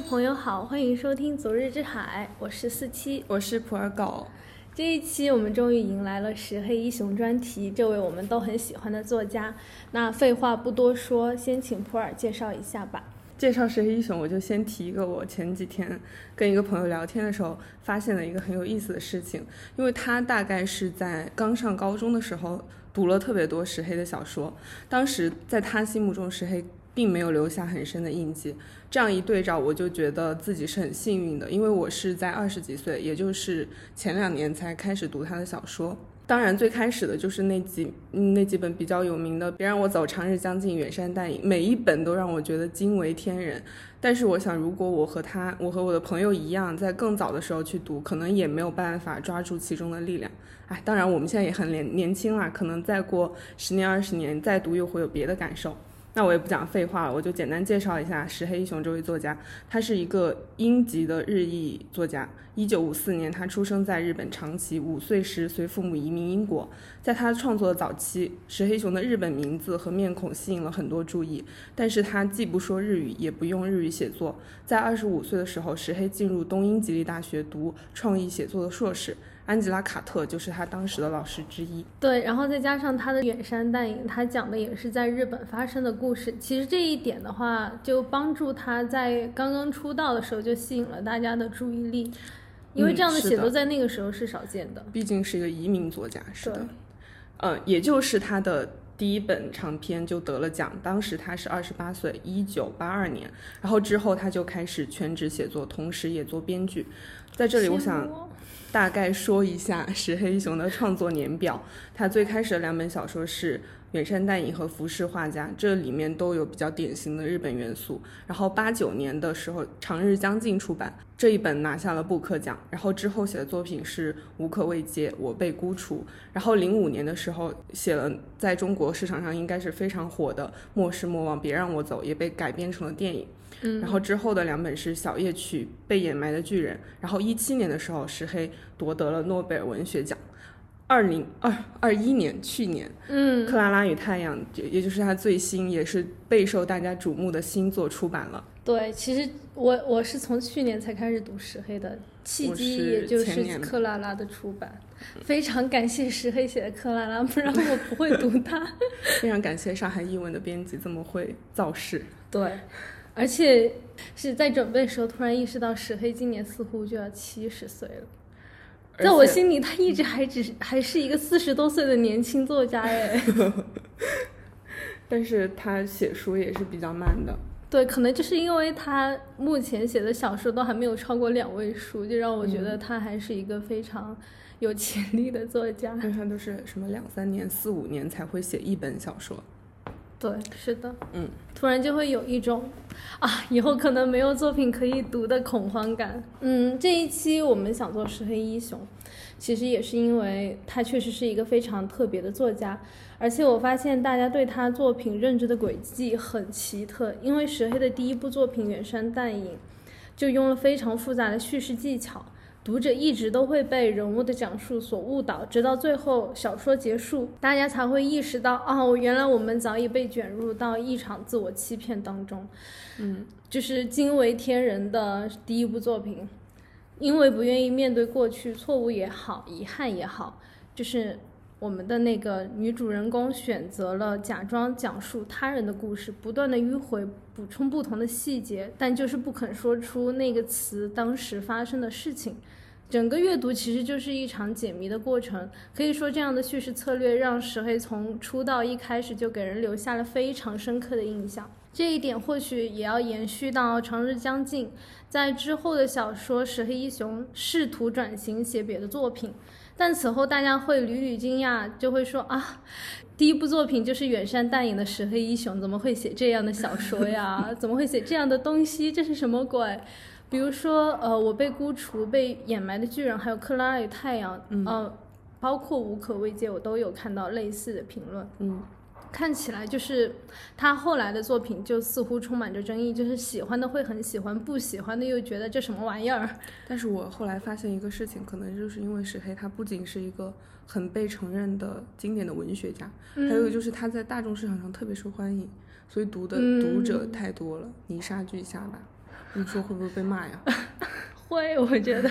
位朋友好，欢迎收听《昨日之海》，我是四七，我是普洱狗。这一期我们终于迎来了石黑一雄专题，这位我们都很喜欢的作家。那废话不多说，先请普洱介绍一下吧。介绍石黑一雄，我就先提一个我前几天跟一个朋友聊天的时候发现的一个很有意思的事情，因为他大概是在刚上高中的时候读了特别多石黑的小说，当时在他心目中石黑并没有留下很深的印记。这样一对照，我就觉得自己是很幸运的，因为我是在二十几岁，也就是前两年才开始读他的小说。当然，最开始的就是那几那几本比较有名的，《别让我走》《长日将近》《远山淡影》，每一本都让我觉得惊为天人。但是，我想，如果我和他，我和我的朋友一样，在更早的时候去读，可能也没有办法抓住其中的力量。哎，当然，我们现在也很年年轻啦，可能再过十年二十年再读，又会有别的感受。那我也不讲废话了，我就简单介绍一下石黑一雄这位作家。他是一个英籍的日裔作家。一九五四年，他出生在日本长崎。五岁时随父母移民英国。在他创作的早期，石黑雄的日本名字和面孔吸引了很多注意。但是他既不说日语，也不用日语写作。在二十五岁的时候，石黑进入东英吉利大学读创意写作的硕士。安吉拉·卡特就是他当时的老师之一。对，然后再加上他的《远山淡影》，他讲的也是在日本发生的故事。其实这一点的话，就帮助他在刚刚出道的时候就吸引了大家的注意力，因为这样的写作在那个时候是少见的。毕竟是一个移民作家，是的。嗯，也就是他的第一本长篇就得了奖，当时他是二十八岁，一九八二年。然后之后他就开始全职写作，同时也做编剧。在这里，我想。大概说一下石黑一雄的创作年表。他最开始的两本小说是《远山淡影》和《浮世画家》，这里面都有比较典型的日本元素。然后八九年的时候，《长日将近》出版，这一本拿下了布克奖。然后之后写的作品是《无可慰藉》《我被孤除》。然后零五年的时候写了在中国市场上应该是非常火的《莫失莫忘别让我走》，也被改编成了电影。嗯，然后之后的两本是《小夜曲》《被掩埋的巨人》，然后一七年的时候石黑夺得了诺贝尔文学奖。二零二二一年，去年，嗯，《克拉拉与太阳》也也就是他最新也是备受大家瞩目的新作出版了。对，其实我我是从去年才开始读石黑的，契机也就是《克拉拉》的出版。非常感谢石黑写的《克拉拉》，不然我不会读它。非常感谢上海译文的编辑这么会造势。对。而且是在准备的时候，突然意识到石黑今年似乎就要七十岁了。在我心里，他一直还只是还是一个四十多岁的年轻作家 哎。但是他写书也是比较慢的。对，可能就是因为他目前写的小说都还没有超过两位数，就让我觉得他还是一个非常有潜力的作家。因为他都是什么两三年、四五年才会写一本小说。对，是的，嗯，突然就会有一种，啊，以后可能没有作品可以读的恐慌感。嗯，这一期我们想做石黑一雄，其实也是因为他确实是一个非常特别的作家，而且我发现大家对他作品认知的轨迹很奇特，因为石黑的第一部作品《远山淡影》，就用了非常复杂的叙事技巧。读者一直都会被人物的讲述所误导，直到最后小说结束，大家才会意识到，哦，原来我们早已被卷入到一场自我欺骗当中。嗯，就是惊为天人的第一部作品，因为不愿意面对过去错误也好，遗憾也好，就是。我们的那个女主人公选择了假装讲述他人的故事，不断的迂回补充不同的细节，但就是不肯说出那个词当时发生的事情。整个阅读其实就是一场解谜的过程。可以说，这样的叙事策略让石黑从出道一开始就给人留下了非常深刻的印象。这一点或许也要延续到《长日将近》。在之后的小说，石黑一雄试图转型写别的作品。但此后大家会屡屡惊讶，就会说啊，第一部作品就是远山淡影的石黑一雄，怎么会写这样的小说呀？怎么会写这样的东西？这是什么鬼？比如说，呃，我被孤除、被掩埋的巨人，还有克拉尔与太阳，嗯，包括无可慰藉，我都有看到类似的评论，嗯。看起来就是他后来的作品就似乎充满着争议，就是喜欢的会很喜欢，不喜欢的又觉得这什么玩意儿。但是我后来发现一个事情，可能就是因为石黑他不仅是一个很被承认的经典的文学家，还有就是他在大众市场上特别受欢迎，所以读的读者太多了，泥沙俱下吧。你说会不会被骂呀？会，我觉得。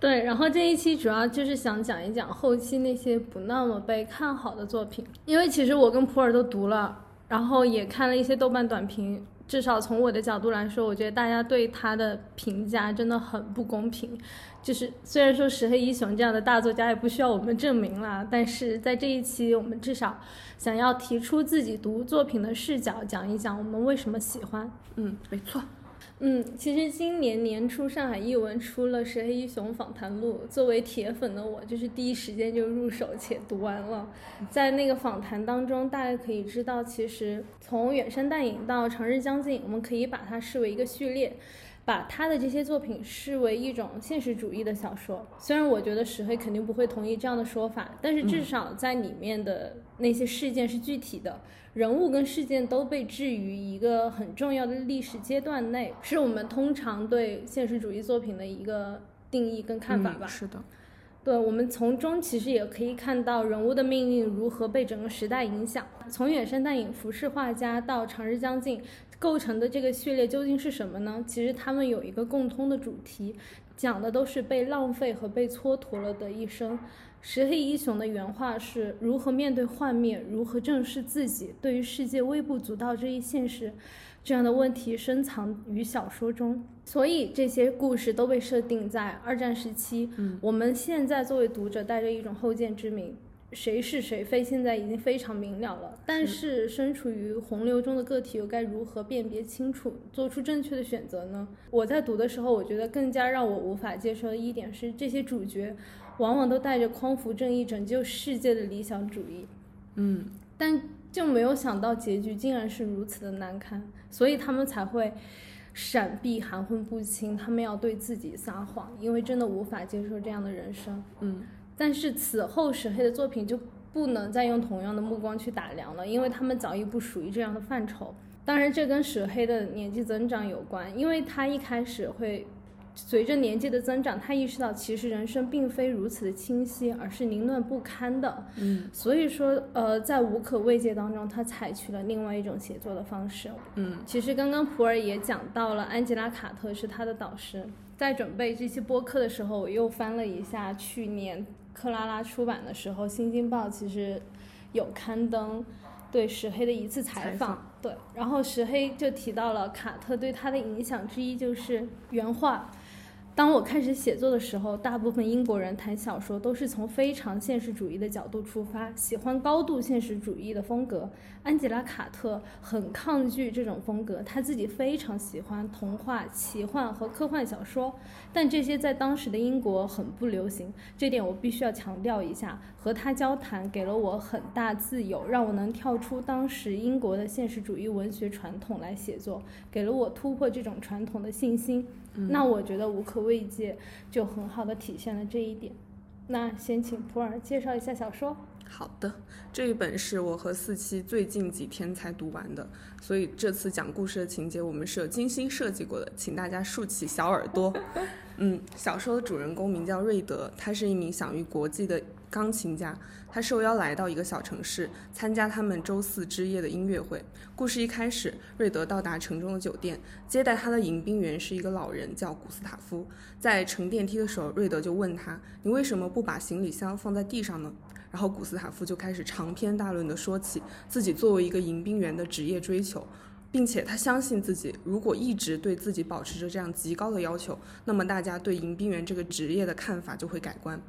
对，然后这一期主要就是想讲一讲后期那些不那么被看好的作品，因为其实我跟普洱都读了，然后也看了一些豆瓣短评。至少从我的角度来说，我觉得大家对他的评价真的很不公平。就是虽然说石黑一雄这样的大作家也不需要我们证明了，但是在这一期，我们至少想要提出自己读作品的视角，讲一讲我们为什么喜欢。嗯，没错。嗯，其实今年年初上海译文出了《石黑一雄访谈录》，作为铁粉的我，就是第一时间就入手且读完了。在那个访谈当中，大家可以知道，其实从远山淡影到长日将近，我们可以把它视为一个序列。把他的这些作品视为一种现实主义的小说，虽然我觉得石黑肯定不会同意这样的说法，但是至少在里面的那些事件是具体的，人物跟事件都被置于一个很重要的历史阶段内，是我们通常对现实主义作品的一个定义跟看法吧。是的。对，我们从中其实也可以看到人物的命运如何被整个时代影响。从远山淡影浮世画家到长日将近，构成的这个序列究竟是什么呢？其实他们有一个共通的主题，讲的都是被浪费和被蹉跎了的一生。石黑一雄的原话是如何面对幻灭，如何正视自己对于世界微不足道这一现实。这样的问题深藏于小说中，所以这些故事都被设定在二战时期。嗯，我们现在作为读者带着一种后见之明，谁是谁非现在已经非常明了了。但是身处于洪流中的个体又该如何辨别清楚，做出正确的选择呢？我在读的时候，我觉得更加让我无法接受的一点是，这些主角往往都带着匡扶正义、拯救世界的理想主义。嗯，但就没有想到结局竟然是如此的难堪。所以他们才会闪避、含混不清，他们要对自己撒谎，因为真的无法接受这样的人生。嗯，但是此后石黑的作品就不能再用同样的目光去打量了，因为他们早已不属于这样的范畴。当然，这跟石黑的年纪增长有关，因为他一开始会。随着年纪的增长，他意识到其实人生并非如此的清晰，而是凌乱不堪的。嗯，所以说，呃，在无可慰藉当中，他采取了另外一种写作的方式。嗯，其实刚刚普尔也讲到了，安吉拉·卡特是他的导师。在准备这期播客的时候，我又翻了一下去年克拉拉出版的时候，《新京报》其实有刊登对石黑的一次采访。对，然后石黑就提到了卡特对他的影响之一就是原话。当我开始写作的时候，大部分英国人谈小说都是从非常现实主义的角度出发，喜欢高度现实主义的风格。安吉拉·卡特很抗拒这种风格，他自己非常喜欢童话、奇幻和科幻小说，但这些在当时的英国很不流行。这点我必须要强调一下。和他交谈给了我很大自由，让我能跳出当时英国的现实主义文学传统来写作，给了我突破这种传统的信心。那我觉得无可慰藉就很好的体现了这一点。那先请普洱介绍一下小说。好的，这一本是我和四七最近几天才读完的，所以这次讲故事的情节我们是有精心设计过的，请大家竖起小耳朵。嗯，小说的主人公名叫瑞德，他是一名享誉国际的钢琴家。他受邀来到一个小城市，参加他们周四之夜的音乐会。故事一开始，瑞德到达城中的酒店，接待他的迎宾员是一个老人，叫古斯塔夫。在乘电梯的时候，瑞德就问他：“你为什么不把行李箱放在地上呢？”然后古斯塔夫就开始长篇大论地说起自己作为一个迎宾员的职业追求，并且他相信自己如果一直对自己保持着这样极高的要求，那么大家对迎宾员这个职业的看法就会改观。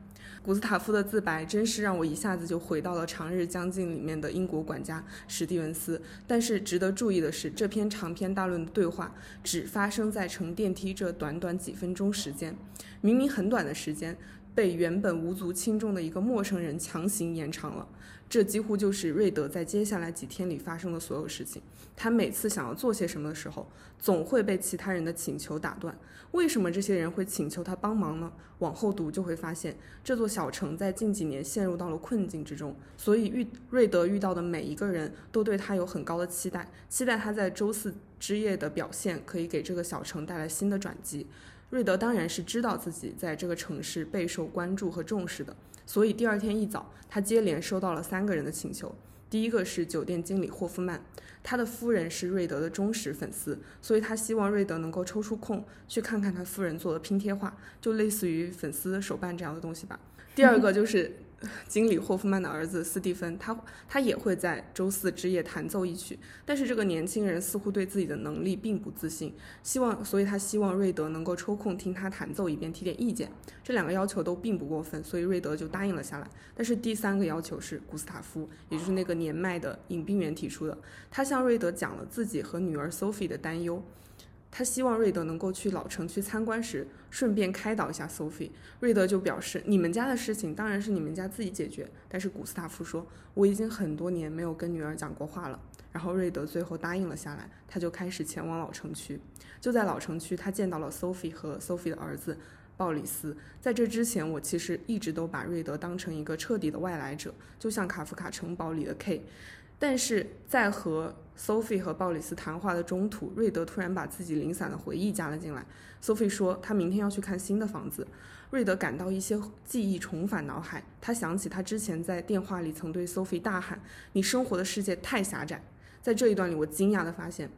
古斯塔夫的自白真是让我一下子就回到了《长日将近》里面的英国管家史蒂文斯。但是值得注意的是，这篇长篇大论的对话只发生在乘电梯这短短几分钟时间，明明很短的时间。被原本无足轻重的一个陌生人强行延长了，这几乎就是瑞德在接下来几天里发生的所有事情。他每次想要做些什么的时候，总会被其他人的请求打断。为什么这些人会请求他帮忙呢？往后读就会发现，这座小城在近几年陷入到了困境之中，所以遇瑞德遇到的每一个人都对他有很高的期待，期待他在周四之夜的表现可以给这个小城带来新的转机。瑞德当然是知道自己在这个城市备受关注和重视的，所以第二天一早，他接连收到了三个人的请求。第一个是酒店经理霍夫曼，他的夫人是瑞德的忠实粉丝，所以他希望瑞德能够抽出空去看看他夫人做的拼贴画，就类似于粉丝手办这样的东西吧。第二个就是。经理霍夫曼的儿子斯蒂芬，他他也会在周四之夜弹奏一曲，但是这个年轻人似乎对自己的能力并不自信，希望，所以他希望瑞德能够抽空听他弹奏一遍，提点意见。这两个要求都并不过分，所以瑞德就答应了下来。但是第三个要求是古斯塔夫，也就是那个年迈的隐兵员提出的，他向瑞德讲了自己和女儿 Sophie 的担忧。他希望瑞德能够去老城区参观时，顺便开导一下 Sophie。瑞德就表示：“你们家的事情当然是你们家自己解决。”但是古斯塔夫说：“我已经很多年没有跟女儿讲过话了。”然后瑞德最后答应了下来，他就开始前往老城区。就在老城区，他见到了 Sophie 和 Sophie 的儿子鲍里斯。在这之前，我其实一直都把瑞德当成一个彻底的外来者，就像卡夫卡城堡里的 K。但是在和 Sophie 和鲍里斯谈话的中途，瑞德突然把自己零散的回忆加了进来。Sophie 说他明天要去看新的房子，瑞德感到一些记忆重返脑海。他想起他之前在电话里曾对 Sophie 大喊：“你生活的世界太狭窄。”在这一段里，我惊讶地发现，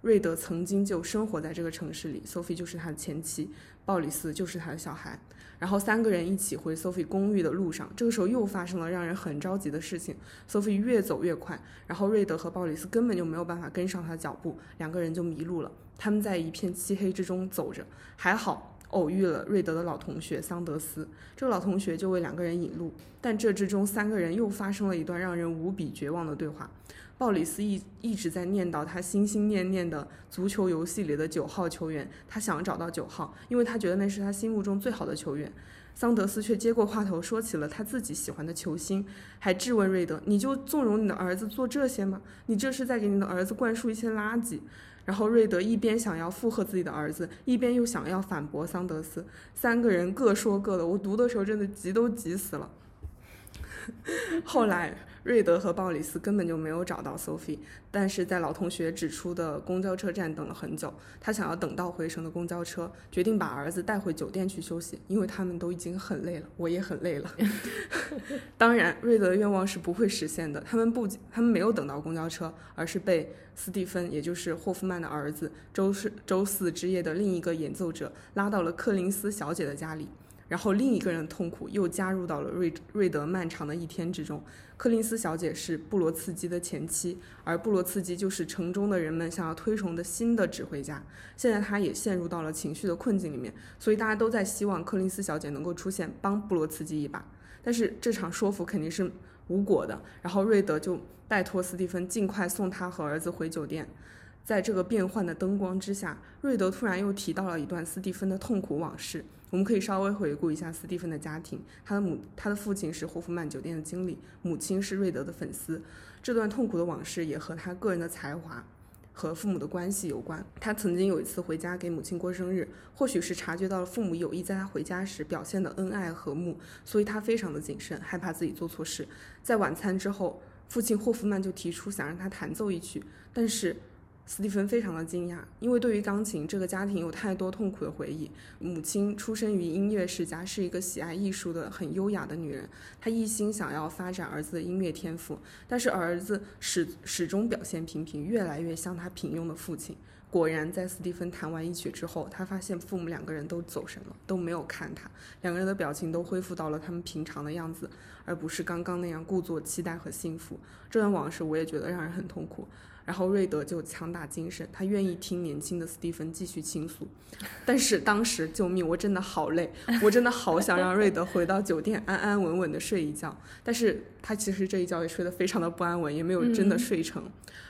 瑞德曾经就生活在这个城市里。Sophie 就是他的前妻，鲍里斯就是他的小孩。然后三个人一起回 Sophie 公寓的路上，这个时候又发生了让人很着急的事情。Sophie 越走越快，然后瑞德和鲍里斯根本就没有办法跟上他的脚步，两个人就迷路了。他们在一片漆黑之中走着，还好偶遇了瑞德的老同学桑德斯，这个老同学就为两个人引路。但这之中三个人又发生了一段让人无比绝望的对话。鲍里斯一一直在念叨他心心念念的足球游戏里的九号球员，他想找到九号，因为他觉得那是他心目中最好的球员。桑德斯却接过话头，说起了他自己喜欢的球星，还质问瑞德：“你就纵容你的儿子做这些吗？你这是在给你的儿子灌输一些垃圾。”然后瑞德一边想要附和自己的儿子，一边又想要反驳桑德斯，三个人各说各的。我读的时候真的急都急死了。后来。瑞德和鲍里斯根本就没有找到 Sophie，但是在老同学指出的公交车站等了很久。他想要等到回程的公交车，决定把儿子带回酒店去休息，因为他们都已经很累了，我也很累了。当然，瑞德的愿望是不会实现的。他们不，他们没有等到公交车，而是被斯蒂芬，也就是霍夫曼的儿子，周四周四之夜的另一个演奏者，拉到了柯林斯小姐的家里。然后另一个人的痛苦又加入到了瑞瑞德漫长的一天之中。柯林斯小姐是布罗茨基的前妻，而布罗茨基就是城中的人们想要推崇的新的指挥家。现在他也陷入到了情绪的困境里面，所以大家都在希望柯林斯小姐能够出现帮布罗茨基一把。但是这场说服肯定是无果的。然后瑞德就拜托斯蒂芬尽快送他和儿子回酒店。在这个变幻的灯光之下，瑞德突然又提到了一段斯蒂芬的痛苦往事。我们可以稍微回顾一下斯蒂芬的家庭，他的母，他的父亲是霍夫曼酒店的经理，母亲是瑞德的粉丝。这段痛苦的往事也和他个人的才华和父母的关系有关。他曾经有一次回家给母亲过生日，或许是察觉到了父母有意在他回家时表现的恩爱和睦，所以他非常的谨慎，害怕自己做错事。在晚餐之后，父亲霍夫曼就提出想让他弹奏一曲，但是。斯蒂芬非常的惊讶，因为对于钢琴，这个家庭有太多痛苦的回忆。母亲出身于音乐世家，是一个喜爱艺术的很优雅的女人。她一心想要发展儿子的音乐天赋，但是儿子始始终表现平平，越来越像他平庸的父亲。果然，在斯蒂芬弹完一曲之后，他发现父母两个人都走神了，都没有看他，两个人的表情都恢复到了他们平常的样子，而不是刚刚那样故作期待和幸福。这段往事，我也觉得让人很痛苦。然后瑞德就强打精神，他愿意听年轻的斯蒂芬继续倾诉。但是当时，救命！我真的好累，我真的好想让瑞德回到酒店安安稳稳的睡一觉。但是他其实这一觉也睡得非常的不安稳，也没有真的睡成。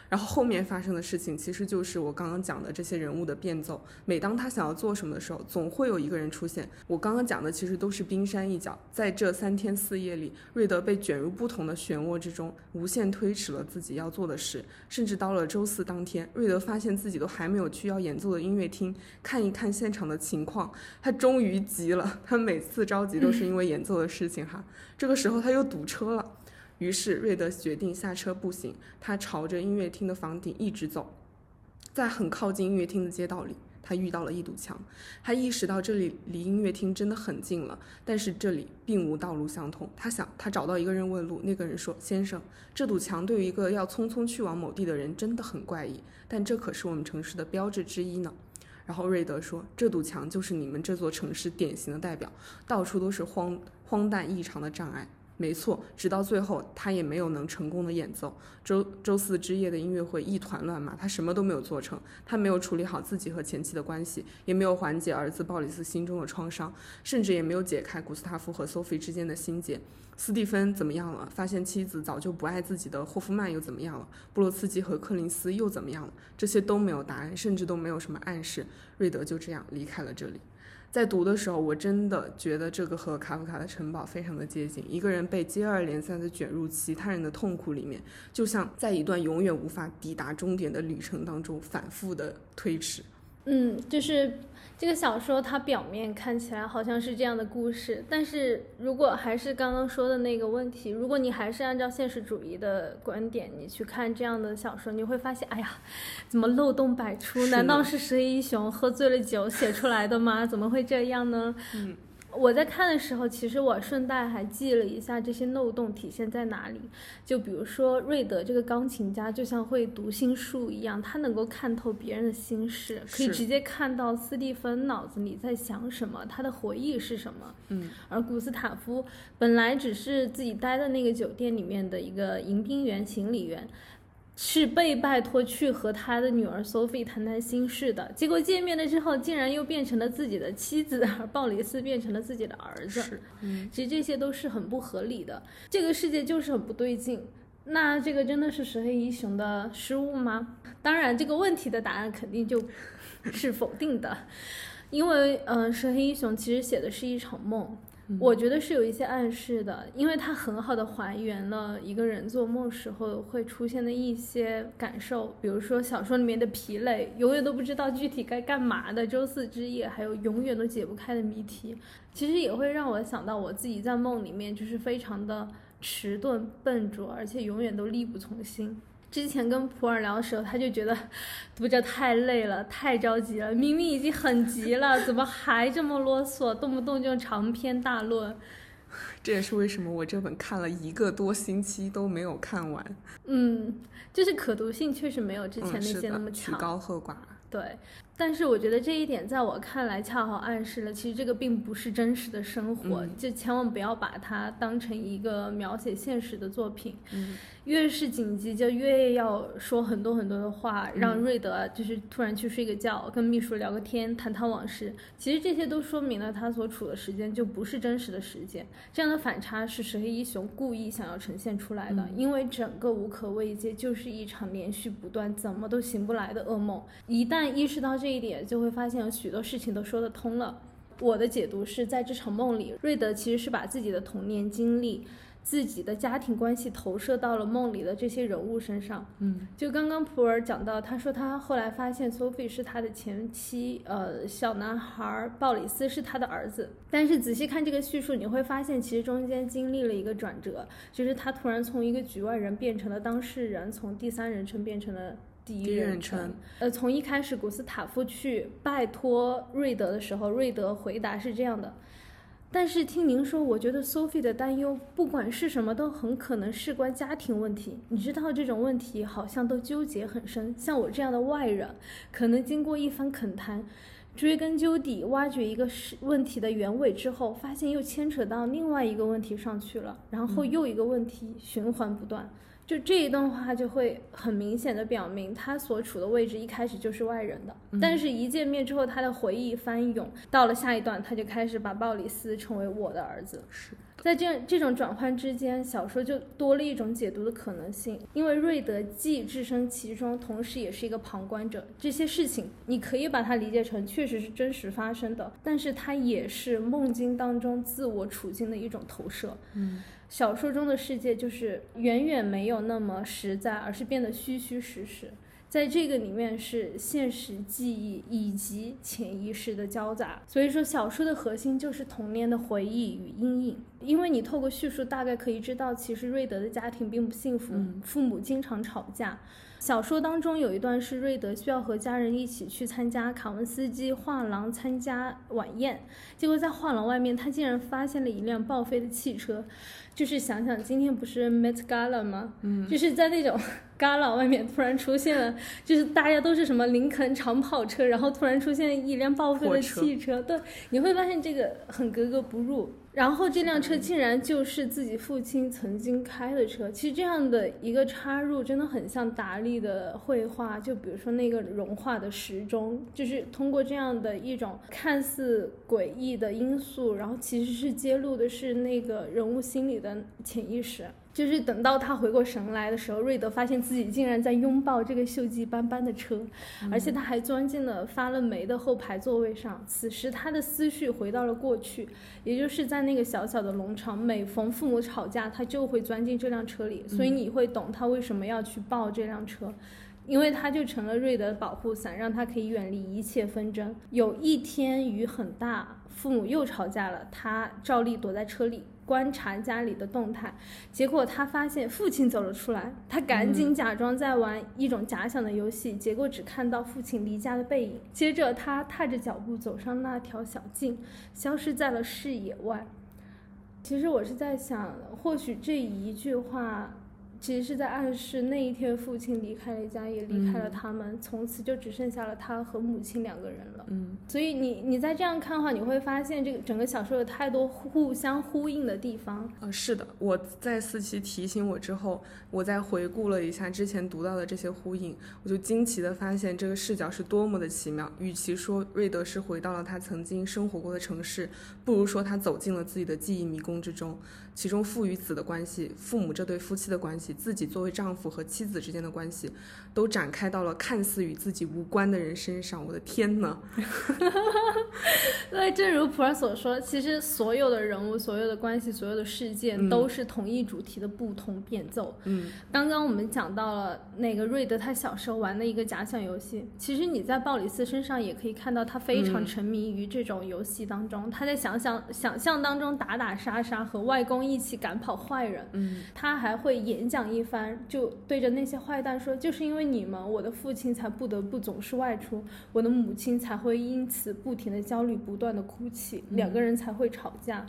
然后后面发生的事情，其实就是我刚刚讲的这些人物的变奏。每当他想要做什么的时候，总会有一个人出现。我刚刚讲的其实都是冰山一角，在这三天四夜里，瑞德被卷入不同的漩涡之中，无限推迟了自己要做的事。甚至到了周四当天，瑞德发现自己都还没有去要演奏的音乐厅看一看现场的情况，他终于急了。他每次着急都是因为演奏的事情哈。这个时候他又堵车了。于是瑞德决定下车步行，他朝着音乐厅的房顶一直走，在很靠近音乐厅的街道里，他遇到了一堵墙。他意识到这里离音乐厅真的很近了，但是这里并无道路相通。他想，他找到一个人问路，那个人说：“先生，这堵墙对于一个要匆匆去往某地的人真的很怪异，但这可是我们城市的标志之一呢。”然后瑞德说：“这堵墙就是你们这座城市典型的代表，到处都是荒荒诞异常的障碍。”没错，直到最后，他也没有能成功的演奏。周周四之夜的音乐会一团乱麻，他什么都没有做成。他没有处理好自己和前妻的关系，也没有缓解儿子鲍里斯心中的创伤，甚至也没有解开古斯塔夫和 Sophie 之间的心结。斯蒂芬怎么样了？发现妻子早就不爱自己的霍夫曼又怎么样了？布洛茨基和柯林斯又怎么样了？这些都没有答案，甚至都没有什么暗示。瑞德就这样离开了这里。在读的时候，我真的觉得这个和卡夫卡的城堡非常的接近。一个人被接二连三的卷入其他人的痛苦里面，就像在一段永远无法抵达终点的旅程当中反复的推迟。嗯，就是。这个小说它表面看起来好像是这样的故事，但是如果还是刚刚说的那个问题，如果你还是按照现实主义的观点，你去看这样的小说，你会发现，哎呀，怎么漏洞百出？难道是石一雄喝醉了酒写出来的吗？怎么会这样呢？嗯。我在看的时候，其实我顺带还记了一下这些漏洞体现在哪里。就比如说，瑞德这个钢琴家就像会读心术一样，他能够看透别人的心事，可以直接看到斯蒂芬脑子里在想什么，他的回忆是什么。嗯，而古斯塔夫本来只是自己待的那个酒店里面的一个迎宾员、行李员。是被拜托去和他的女儿 Sophie 谈谈心事的，结果见面了之后，竟然又变成了自己的妻子，而鲍里斯变成了自己的儿子。是，嗯，其实这些都是很不合理的，这个世界就是很不对劲。那这个真的是石黑一雄的失误吗？当然，这个问题的答案肯定就 是否定的，因为，嗯，石黑一雄其实写的是一场梦。我觉得是有一些暗示的，因为它很好的还原了一个人做梦时候会出现的一些感受，比如说小说里面的疲累，永远都不知道具体该干嘛的周四之夜，还有永远都解不开的谜题，其实也会让我想到我自己在梦里面就是非常的迟钝笨拙，而且永远都力不从心。之前跟普洱聊的时候，他就觉得 读者太累了，太着急了。明明已经很急了，怎么还这么啰嗦，动不动就长篇大论？这也是为什么我这本看了一个多星期都没有看完。嗯，就是可读性确实没有之前那些那么强。曲高和寡。对，但是我觉得这一点在我看来恰好暗示了，其实这个并不是真实的生活，就千万不要把它当成一个描写现实的作品。嗯。越是紧急，就越要说很多很多的话，让瑞德就是突然去睡个觉，跟秘书聊个天，谈谈往事。其实这些都说明了他所处的时间就不是真实的时间。这样的反差是石黑一雄故意想要呈现出来的，因为整个无可慰藉就是一场连续不断、怎么都醒不来的噩梦。一旦意识到这一点，就会发现有许多事情都说得通了。我的解读是在这场梦里，瑞德其实是把自己的童年经历。自己的家庭关系投射到了梦里的这些人物身上，嗯，就刚刚普尔讲到，他说他后来发现 Sophie 是他的前妻，呃，小男孩鲍里斯是他的儿子，但是仔细看这个叙述，你会发现其实中间经历了一个转折，就是他突然从一个局外人变成了当事人，从第三人称变成了第一人称，呃，从一开始古斯塔夫去拜托瑞德的时候，瑞德回答是这样的。但是听您说，我觉得 Sophie 的担忧，不管是什么，都很可能事关家庭问题。你知道这种问题好像都纠结很深。像我这样的外人，可能经过一番恳谈，追根究底，挖掘一个是问题的原委之后，发现又牵扯到另外一个问题上去了，然后又一个问题循环不断。就这一段话就会很明显的表明，他所处的位置一开始就是外人的，但是一见面之后，他的回忆翻涌，到了下一段，他就开始把鲍里斯称为我的儿子。是在这样这种转换之间，小说就多了一种解读的可能性，因为瑞德既置身其中，同时也是一个旁观者。这些事情你可以把它理解成确实是真实发生的，但是它也是梦境当中自我处境的一种投射。嗯。小说中的世界就是远远没有那么实在，而是变得虚虚实实。在这个里面是现实记忆以及潜意识的交杂。所以说，小说的核心就是童年的回忆与阴影。因为你透过叙述，大概可以知道，其实瑞德的家庭并不幸福，父母经常吵架。小说当中有一段是瑞德需要和家人一起去参加卡文斯基画廊参加晚宴，结果在画廊外面，他竟然发现了一辆报废的汽车。就是想想今天不是 Met Gala 吗？嗯，就是在那种 Gala 外面突然出现了，就是大家都是什么林肯长跑车，然后突然出现一辆报废的汽车，对，你会发现这个很格格不入。然后这辆车竟然就是自己父亲曾经开的车。其实这样的一个插入真的很像达利的绘画，就比如说那个融化的时钟，就是通过这样的一种看似诡异的因素，然后其实是揭露的是那个人物心理的潜意识。就是等到他回过神来的时候，瑞德发现自己竟然在拥抱这个锈迹斑斑的车，而且他还钻进了发了霉的后排座位上。此时他的思绪回到了过去，也就是在那个小小的农场，每逢父母吵架，他就会钻进这辆车里。所以你会懂他为什么要去抱这辆车，因为他就成了瑞德的保护伞，让他可以远离一切纷争。有一天雨很大，父母又吵架了，他照例躲在车里。观察家里的动态，结果他发现父亲走了出来，他赶紧假装在玩一种假想的游戏，结果只看到父亲离家的背影。接着他踏着脚步走上那条小径，消失在了视野外。其实我是在想，或许这一句话。其实是在暗示那一天父亲离开了家，也离开了他们，从此就只剩下了他和母亲两个人了。嗯，所以你你在这样看的话，你会发现这个整个小说有太多互相呼应的地方。呃，是的，我在四期提醒我之后，我再回顾了一下之前读到的这些呼应，我就惊奇的发现这个视角是多么的奇妙。与其说瑞德是回到了他曾经生活过的城市，不如说他走进了自己的记忆迷宫之中。其中父与子的关系，父母这对夫妻的关系，自己作为丈夫和妻子之间的关系，都展开到了看似与自己无关的人身上。我的天呐！对，正如普尔所说，其实所有的人物、所有的关系、所有的事件，都是同一主题的不同变奏。嗯，刚刚我们讲到了那个瑞德他小时候玩的一个假想游戏，其实你在鲍里斯身上也可以看到，他非常沉迷于这种游戏当中，他在想想想象当中打打杀杀和外公。一起赶跑坏人，嗯，他还会演讲一番，就对着那些坏蛋说：“就是因为你们，我的父亲才不得不总是外出，我的母亲才会因此不停的焦虑，不断的哭泣，两个人才会吵架。”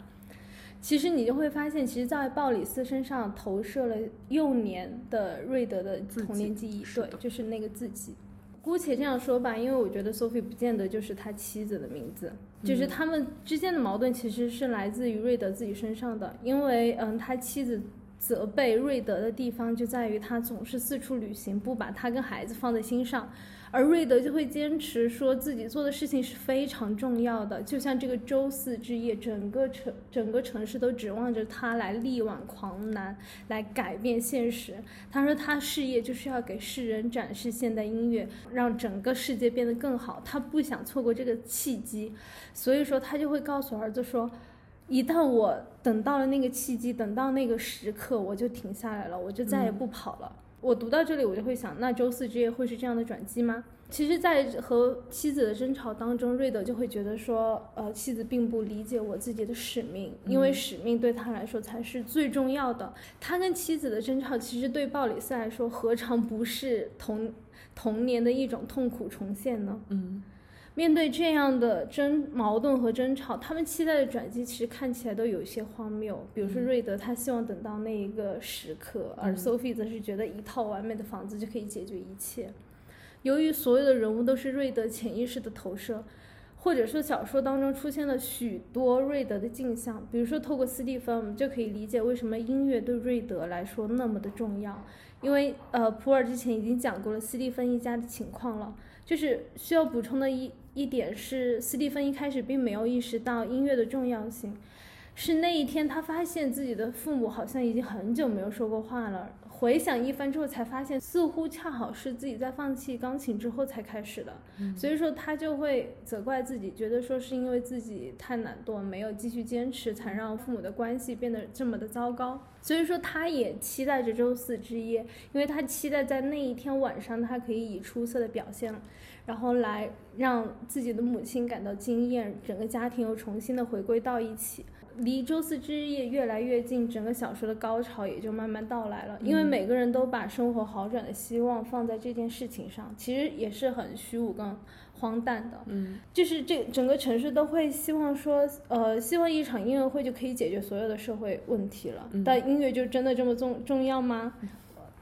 其实你就会发现，其实，在鲍里斯身上投射了幼年的瑞德的童年记忆，对，就是那个自己。姑且这样说吧，因为我觉得 Sophie 不见得就是他妻子的名字，就是他们之间的矛盾其实是来自于瑞德自己身上的，因为嗯，他妻子。责备瑞德的地方就在于他总是四处旅行，不把他跟孩子放在心上，而瑞德就会坚持说自己做的事情是非常重要的，就像这个周四之夜，整个城整个城市都指望着他来力挽狂澜，来改变现实。他说他事业就是要给世人展示现代音乐，让整个世界变得更好，他不想错过这个契机，所以说他就会告诉儿子说。一旦我等到了那个契机，等到那个时刻，我就停下来了，我就再也不跑了。我读到这里，我就会想，那周四之夜会是这样的转机吗？其实，在和妻子的争吵当中，瑞德就会觉得说，呃，妻子并不理解我自己的使命，因为使命对他来说才是最重要的。他跟妻子的争吵，其实对鲍里斯来说，何尝不是童童年的一种痛苦重现呢？嗯。面对这样的争矛盾和争吵，他们期待的转机其实看起来都有一些荒谬。比如说瑞德，他希望等到那一个时刻，而 Sophie 则是觉得一套完美的房子就可以解决一切。由于所有的人物都是瑞德潜意识的投射，或者说小说当中出现了许多瑞德的镜像，比如说透过斯蒂芬，我们就可以理解为什么音乐对瑞德来说那么的重要。因为呃，普尔之前已经讲过了斯蒂芬一家的情况了，就是需要补充的一。一点是，斯蒂芬一开始并没有意识到音乐的重要性。是那一天他发现自己的父母好像已经很久没有说过话了。回想一番之后，才发现似乎恰好是自己在放弃钢琴之后才开始的，所以说他就会责怪自己，觉得说是因为自己太懒惰，没有继续坚持，才让父母的关系变得这么的糟糕。所以说他也期待着周四之夜，因为他期待在那一天晚上，他可以以出色的表现，然后来让自己的母亲感到惊艳，整个家庭又重新的回归到一起。离周四之夜越来越近，整个小说的高潮也就慢慢到来了。因为每个人都把生活好转的希望放在这件事情上，其实也是很虚无跟荒诞的。嗯，就是这整个城市都会希望说，呃，希望一场音乐会就可以解决所有的社会问题了。但音乐就真的这么重重要吗？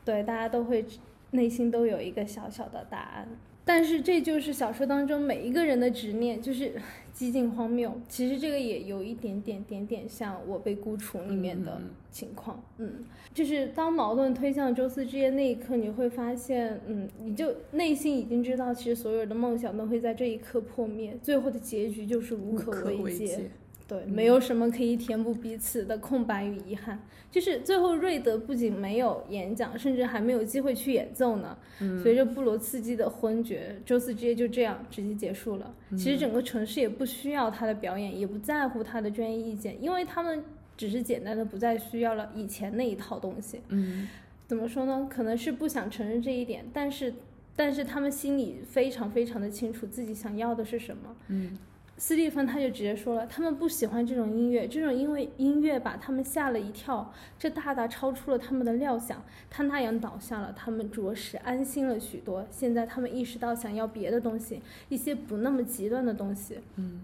对，大家都会内心都有一个小小的答案。但是这就是小说当中每一个人的执念，就是 几近荒谬。其实这个也有一点点点点像我被孤处里面的情况，嗯，就是当矛盾推向周四之夜那一刻，你会发现，嗯，你就内心已经知道，其实所有的梦想都会在这一刻破灭，最后的结局就是无可慰藉。对，没有什么可以填补彼此的空白与遗憾。就是最后，瑞德不仅没有演讲，甚至还没有机会去演奏呢。随着布罗茨基的昏厥，周四之夜就这样直接结束了。其实整个城市也不需要他的表演，也不在乎他的专业意见，因为他们只是简单的不再需要了以前那一套东西。嗯，怎么说呢？可能是不想承认这一点，但是，但是他们心里非常非常的清楚自己想要的是什么。嗯。斯蒂芬他就直接说了，他们不喜欢这种音乐，这种因为音乐把他们吓了一跳，这大大超出了他们的料想。他那样倒下了，他们着实安心了许多。现在他们意识到想要别的东西，一些不那么极端的东西。嗯，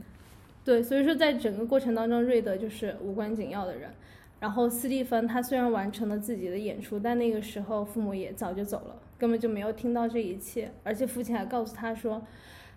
对，所以说在整个过程当中，瑞德就是无关紧要的人。然后斯蒂芬他虽然完成了自己的演出，但那个时候父母也早就走了，根本就没有听到这一切，而且父亲还告诉他说。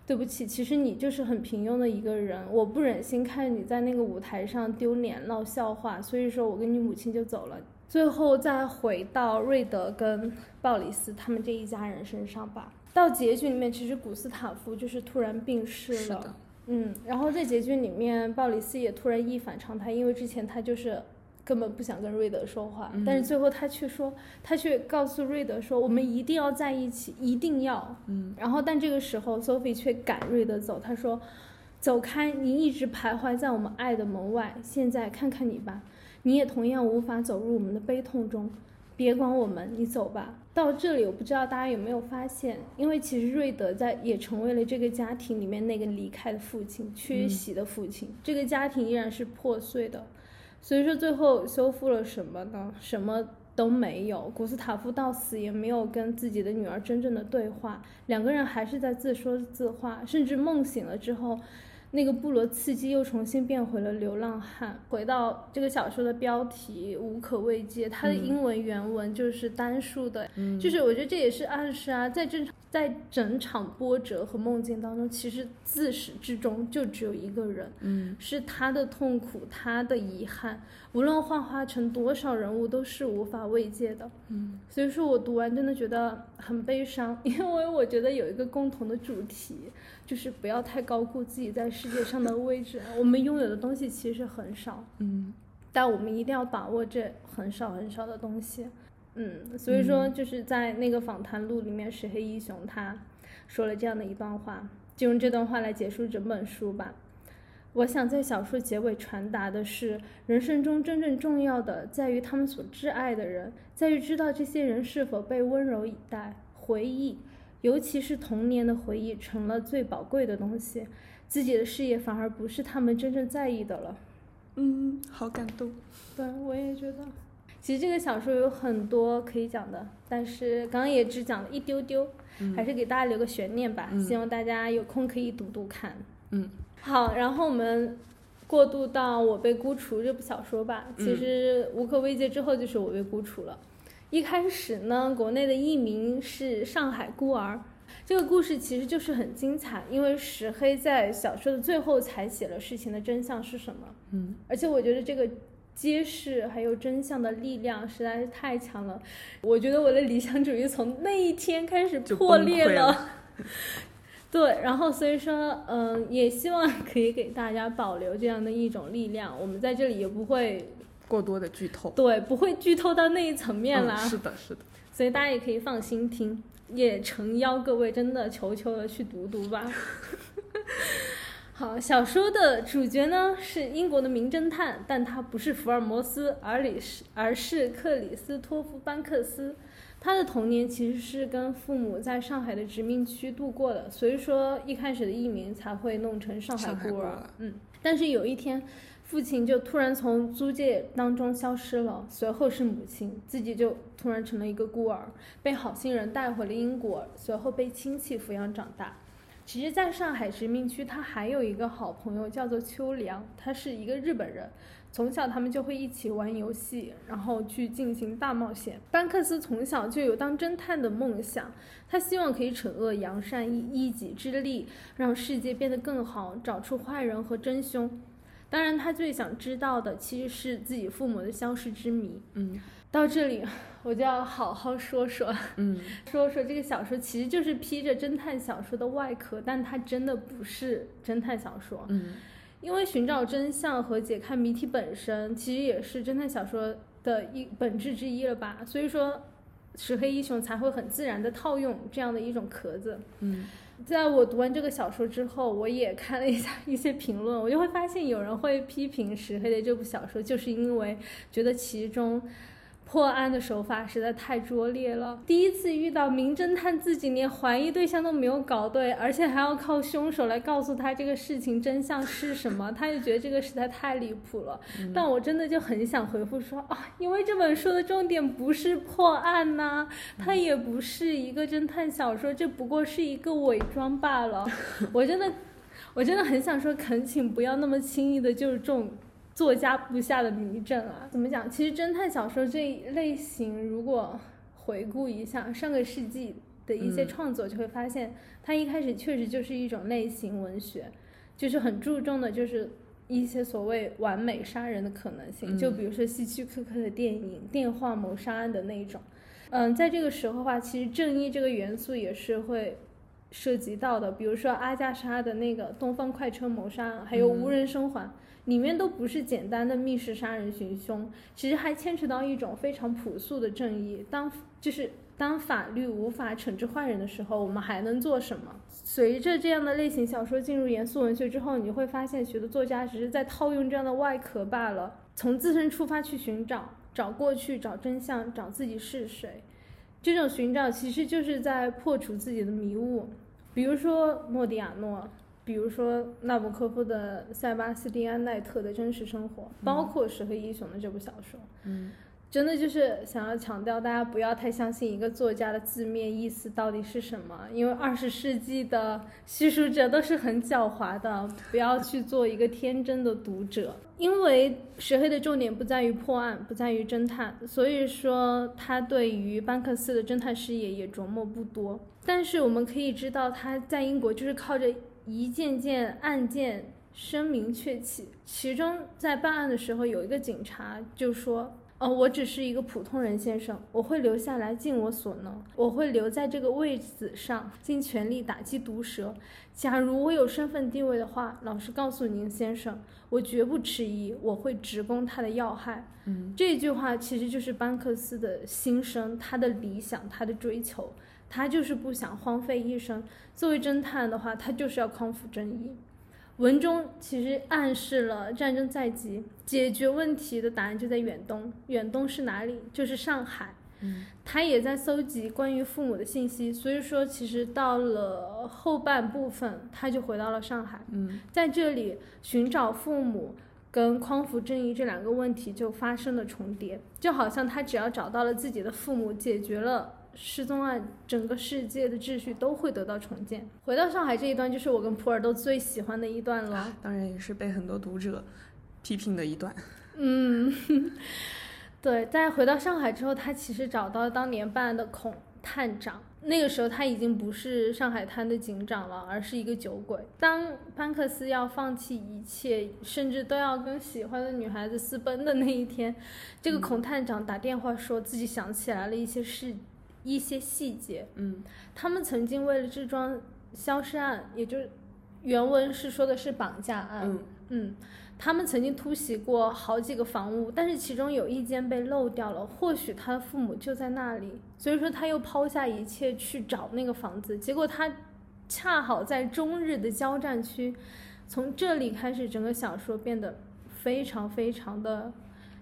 对不起，其实你就是很平庸的一个人，我不忍心看你在那个舞台上丢脸闹笑话，所以说我跟你母亲就走了。最后再回到瑞德跟鲍里斯他们这一家人身上吧。到结局里面，其实古斯塔夫就是突然病逝了，嗯，然后在结局里面，鲍里斯也突然一反常态，因为之前他就是。根本不想跟瑞德说话，但是最后他却说，他却告诉瑞德说，我们一定要在一起，一定要。嗯，然后但这个时候，Sophie 却赶瑞德走，他说，走开，你一直徘徊在我们爱的门外，现在看看你吧，你也同样无法走入我们的悲痛中，别管我们，你走吧。到这里，我不知道大家有没有发现，因为其实瑞德在也成为了这个家庭里面那个离开的父亲，缺席的父亲，这个家庭依然是破碎的。所以说，最后修复了什么呢？什么都没有。古斯塔夫到死也没有跟自己的女儿真正的对话，两个人还是在自说自话，甚至梦醒了之后。那个布罗茨基又重新变回了流浪汉。回到这个小说的标题“无可慰藉”，它的英文原文就是单数的，就是我觉得这也是暗示啊，在正常在整场波折和梦境当中，其实自始至终就只有一个人，嗯，是他的痛苦，他的遗憾，无论幻化成多少人物，都是无法慰藉的，嗯，所以说我读完真的觉得很悲伤，因为我觉得有一个共同的主题。就是不要太高估自己在世界上的位置。我们拥有的东西其实很少，嗯，但我们一定要把握这很少很少的东西，嗯。所以说，就是在那个访谈录里面，石黑一雄他说了这样的一段话，就用这段话来结束整本书吧。我想在小说结尾传达的是，人生中真正重要的在于他们所挚爱的人，在于知道这些人是否被温柔以待，回忆。尤其是童年的回忆成了最宝贵的东西，自己的事业反而不是他们真正在意的了。嗯，好感动。对，我也觉得。其实这个小说有很多可以讲的，但是刚刚也只讲了一丢丢，还是给大家留个悬念吧。希望大家有空可以读读看。嗯，好，然后我们过渡到《我被孤雏》这部小说吧。其实无可慰藉之后就是《我被孤雏》了。一开始呢，国内的译名是《上海孤儿》，这个故事其实就是很精彩，因为石黑在小说的最后才写了事情的真相是什么。嗯，而且我觉得这个揭示还有真相的力量实在是太强了，我觉得我的理想主义从那一天开始破裂了。对，然后所以说，嗯，也希望可以给大家保留这样的一种力量。我们在这里也不会过多的剧透，对，不会剧透到那一层面啦。是的，是的。所以大家也可以放心听，也诚邀各位真的求求的去读读吧。好，小说的主角呢是英国的名侦探，但他不是福尔摩斯，而里是而是克里斯托夫·班克斯。他的童年其实是跟父母在上海的殖民区度过的，所以说一开始的艺名才会弄成上海孤儿。嗯，但是有一天，父亲就突然从租界当中消失了，随后是母亲，自己就突然成了一个孤儿，被好心人带回了英国，随后被亲戚抚养长大。其实，在上海殖民区，他还有一个好朋友叫做秋良，他是一个日本人。从小他们就会一起玩游戏，然后去进行大冒险。班克斯从小就有当侦探的梦想，他希望可以惩恶扬善，以一己之力让世界变得更好，找出坏人和真凶。当然，他最想知道的其实是自己父母的消失之谜。嗯，到这里我就要好好说说，嗯，说说这个小说其实就是披着侦探小说的外壳，但它真的不是侦探小说。嗯。因为寻找真相和解开谜题本身，其实也是侦探小说的一本质之一了吧。所以说，石黑一雄才会很自然的套用这样的一种壳子。嗯，在我读完这个小说之后，我也看了一下 一些评论，我就会发现有人会批评石黑的这部小说，就是因为觉得其中。破案的手法实在太拙劣了。第一次遇到名侦探，自己连怀疑对象都没有搞对，而且还要靠凶手来告诉他这个事情真相是什么，他就觉得这个实在太离谱了。但我真的就很想回复说啊，因为这本书的重点不是破案呐，它也不是一个侦探小说，这不过是一个伪装罢了。我真的，我真的很想说，恳请不要那么轻易的就是中。作家布下的迷阵啊，怎么讲？其实侦探小说这一类型，如果回顾一下上个世纪的一些创作，就会发现它一开始确实就是一种类型文学，就是很注重的就是一些所谓完美杀人的可能性，就比如说希区柯克的电影《电话谋杀案》的那一种。嗯，在这个时候的话，其实正义这个元素也是会涉及到的，比如说阿加莎的那个《东方快车谋杀案》，还有《无人生还》。里面都不是简单的密室杀人寻凶，其实还牵扯到一种非常朴素的正义。当就是当法律无法惩治坏人的时候，我们还能做什么？随着这样的类型小说进入严肃文学之后，你会发现许多作家只是在套用这样的外壳罢了，从自身出发去寻找，找过去，找真相，找自己是谁。这种寻找其实就是在破除自己的迷雾。比如说莫迪亚诺。比如说纳博科夫的《塞巴斯蒂安奈特的真实生活》，包括《石黑一雄》的这部小说，嗯，真的就是想要强调大家不要太相信一个作家的字面意思到底是什么，因为二十世纪的叙述者都是很狡猾的，不要去做一个天真的读者。因为石黑的重点不在于破案，不在于侦探，所以说他对于班克斯的侦探事业也琢磨不多。但是我们可以知道，他在英国就是靠着。一件件案件声名鹊起，其中在办案的时候，有一个警察就说：“哦，我只是一个普通人，先生，我会留下来尽我所能，我会留在这个位子上，尽全力打击毒蛇。假如我有身份地位的话，老实告诉您，先生，我绝不迟疑，我会直攻他的要害。”嗯，这句话其实就是班克斯的心声，他的理想，他的追求。他就是不想荒废一生。作为侦探的话，他就是要匡扶正义。文中其实暗示了战争在即，解决问题的答案就在远东。远东是哪里？就是上海。嗯，他也在搜集关于父母的信息。所以说，其实到了后半部分，他就回到了上海。嗯，在这里寻找父母跟匡扶正义这两个问题就发生了重叠，就好像他只要找到了自己的父母，解决了。失踪案，整个世界的秩序都会得到重建。回到上海这一段，就是我跟普洱都最喜欢的一段了，当然也是被很多读者批评的一段。嗯，对，在回到上海之后，他其实找到当年办案的孔探长，那个时候他已经不是上海滩的警长了，而是一个酒鬼。当班克斯要放弃一切，甚至都要跟喜欢的女孩子私奔的那一天，这个孔探长打电话说自己想起来了一些事。一些细节，嗯，他们曾经为了这桩消失案，也就是原文是说的是绑架案。嗯嗯，他们曾经突袭过好几个房屋，但是其中有一间被漏掉了。或许他的父母就在那里，所以说他又抛下一切去找那个房子。结果他恰好在中日的交战区，从这里开始，整个小说变得非常非常的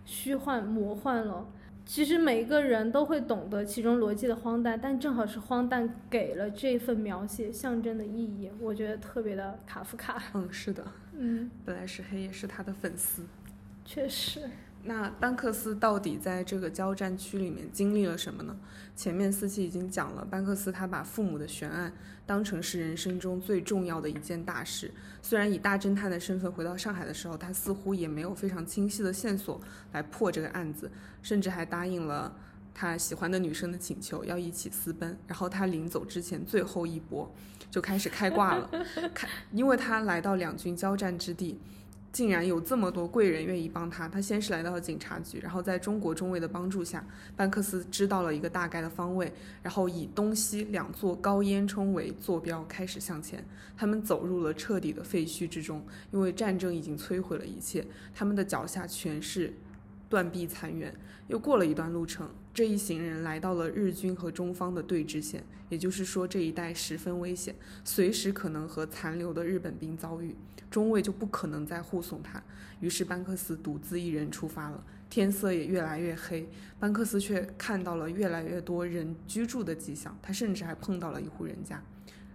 虚幻魔幻了。其实每一个人都会懂得其中逻辑的荒诞，但正好是荒诞给了这份描写象征的意义，我觉得特别的卡夫卡。嗯，是的，嗯，本来石黑也是他的粉丝。确实。那班克斯到底在这个交战区里面经历了什么呢？前面四期已经讲了，班克斯他把父母的悬案当成是人生中最重要的一件大事。虽然以大侦探的身份回到上海的时候，他似乎也没有非常清晰的线索来破这个案子，甚至还答应了他喜欢的女生的请求，要一起私奔。然后他临走之前最后一搏，就开始开挂了，开，因为他来到两军交战之地。竟然有这么多贵人愿意帮他。他先是来到了警察局，然后在中国中尉的帮助下，班克斯知道了一个大概的方位，然后以东西两座高烟囱为坐标开始向前。他们走入了彻底的废墟之中，因为战争已经摧毁了一切，他们的脚下全是断壁残垣。又过了一段路程，这一行人来到了日军和中方的对峙线，也就是说这一带十分危险，随时可能和残留的日本兵遭遇。中尉就不可能再护送他，于是班克斯独自一人出发了。天色也越来越黑，班克斯却看到了越来越多人居住的迹象。他甚至还碰到了一户人家。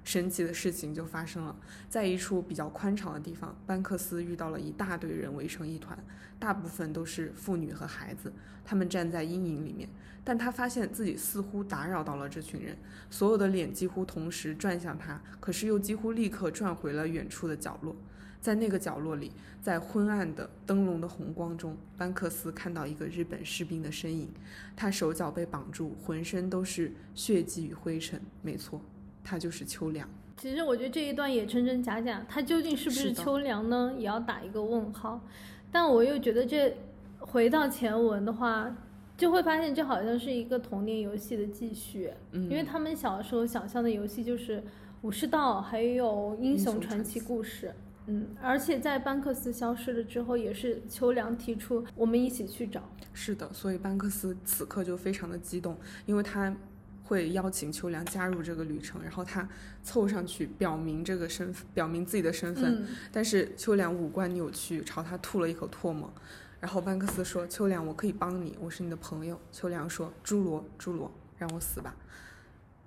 神奇的事情就发生了，在一处比较宽敞的地方，班克斯遇到了一大堆人围成一团，大部分都是妇女和孩子，他们站在阴影里面。但他发现自己似乎打扰到了这群人，所有的脸几乎同时转向他，可是又几乎立刻转回了远处的角落。在那个角落里，在昏暗的灯笼的红光中，班克斯看到一个日本士兵的身影，他手脚被绑住，浑身都是血迹与灰尘。没错，他就是秋凉。其实我觉得这一段也真真假假，他究竟是不是秋凉呢？也要打一个问号。但我又觉得这回到前文的话，就会发现这好像是一个童年游戏的继续，嗯因为他们小时候想象的游戏就是武士道，还有英雄传奇故事。嗯，而且在班克斯消失了之后，也是秋凉提出我们一起去找。是的，所以班克斯此刻就非常的激动，因为他会邀请秋良加入这个旅程，然后他凑上去表明这个身份，表明自己的身份。但是秋良五官扭曲，朝他吐了一口唾沫。然后班克斯说：“秋良，我可以帮你，我是你的朋友。”秋良说：“侏罗，侏罗，让我死吧。”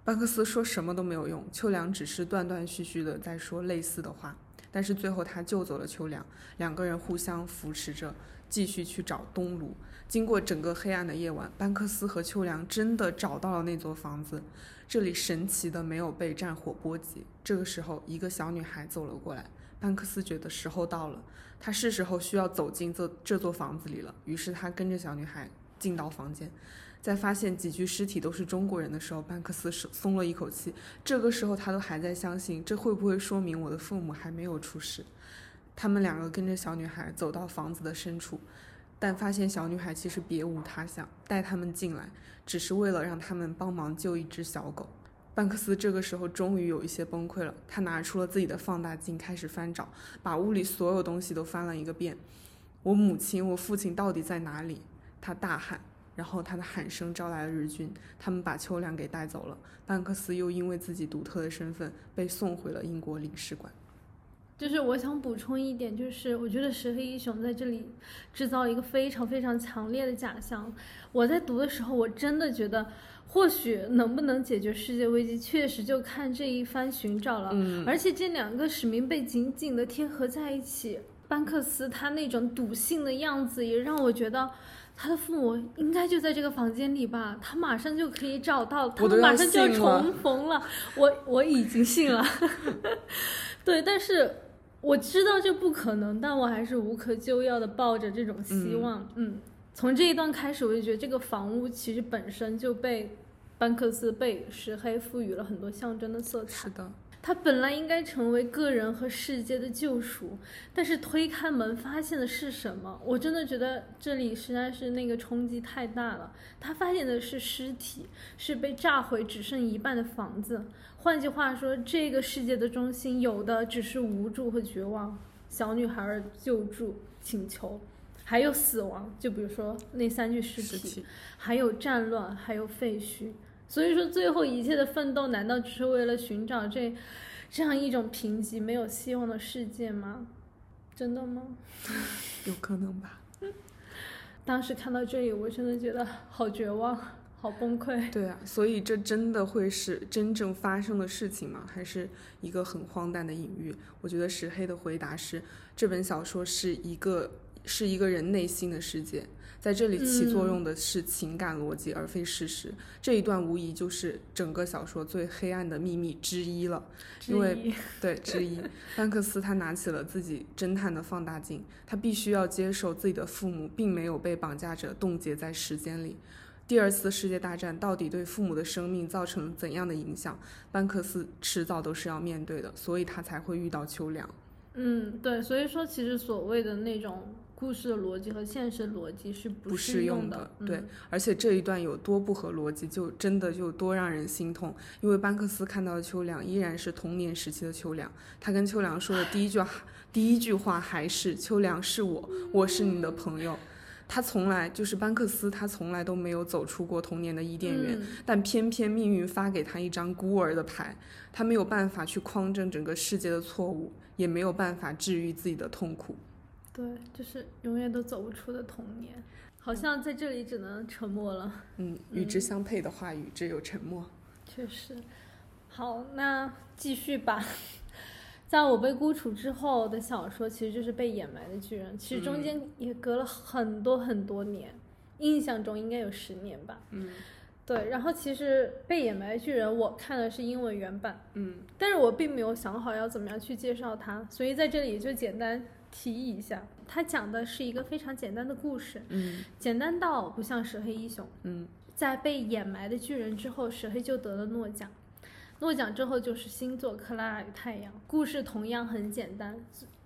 班克斯说什么都没有用，秋良只是断断续续的在说类似的话。但是最后他救走了秋凉，两个人互相扶持着，继续去找东卢。经过整个黑暗的夜晚，班克斯和秋凉真的找到了那座房子，这里神奇的没有被战火波及。这个时候，一个小女孩走了过来，班克斯觉得时候到了，他是时候需要走进这这座房子里了。于是他跟着小女孩进到房间。在发现几具尸体都是中国人的时候，班克斯松了一口气。这个时候，他都还在相信，这会不会说明我的父母还没有出事？他们两个跟着小女孩走到房子的深处，但发现小女孩其实别无他想，带他们进来只是为了让他们帮忙救一只小狗。班克斯这个时候终于有一些崩溃了，他拿出了自己的放大镜，开始翻找，把屋里所有东西都翻了一个遍。我母亲、我父亲到底在哪里？他大喊。然后他的喊声招来了日军，他们把秋良给带走了。班克斯又因为自己独特的身份被送回了英国领事馆。就是我想补充一点，就是我觉得石黑一雄在这里制造了一个非常非常强烈的假象。我在读的时候，我真的觉得，或许能不能解决世界危机，确实就看这一番寻找了。嗯，而且这两个使命被紧紧的贴合在一起，班克斯他那种笃信的样子，也让我觉得。他的父母应该就在这个房间里吧？他马上就可以找到，他们马上就要重逢了。我我已经信了，对，但是我知道这不可能，但我还是无可救药的抱着这种希望。嗯，从这一段开始，我就觉得这个房屋其实本身就被班克斯被石黑赋予了很多象征的色彩。是的。他本来应该成为个人和世界的救赎，但是推开门发现的是什么？我真的觉得这里实在是那个冲击太大了。他发现的是尸体，是被炸毁只剩一半的房子。换句话说，这个世界的中心有的只是无助和绝望。小女孩儿救助请求，还有死亡，就比如说那三具尸体，还有战乱，还有废墟。所以说，最后一切的奋斗，难道只是为了寻找这这样一种贫瘠、没有希望的世界吗？真的吗？有可能吧。当时看到这里，我真的觉得好绝望，好崩溃。对啊，所以这真的会是真正发生的事情吗？还是一个很荒诞的隐喻？我觉得石黑的回答是，这本小说是一个是一个人内心的世界。在这里起作用的是情感逻辑，而非事实。这一段无疑就是整个小说最黑暗的秘密之一了。因为对之一，班克斯他拿起了自己侦探的放大镜，他必须要接受自己的父母并没有被绑架者冻结在时间里。第二次世界大战到底对父母的生命造成怎样的影响？班克斯迟早都是要面对的，所以他才会遇到秋凉。嗯，对，所以说其实所谓的那种。故事的逻辑和现实逻辑是不适用的，对，而且这一段有多不合逻辑，就真的就多让人心痛。因为班克斯看到的秋凉依然是童年时期的秋凉，他跟秋凉说的第一句第一句话还是“秋凉是我，我是你的朋友”。他从来就是班克斯，他从来都没有走出过童年的伊甸园，但偏偏命运发给他一张孤儿的牌，他没有办法去匡正整个世界的错误，也没有办法治愈自己的痛苦。对，就是永远都走不出的童年，好像在这里只能沉默了。嗯，与之相配的话语只有沉默。确实。好，那继续吧。在我被孤处之后的小说，其实就是被掩埋的巨人。其实中间也隔了很多很多年，印象中应该有十年吧。嗯。对，然后其实被掩埋的巨人，我看的是英文原版。嗯。但是我并没有想好要怎么样去介绍它，所以在这里就简单。提议一下，他讲的是一个非常简单的故事，嗯，简单到不像石黑一雄，嗯，在被掩埋的巨人之后，石黑就得了诺奖，诺奖之后就是星座克拉拉与太阳，故事同样很简单，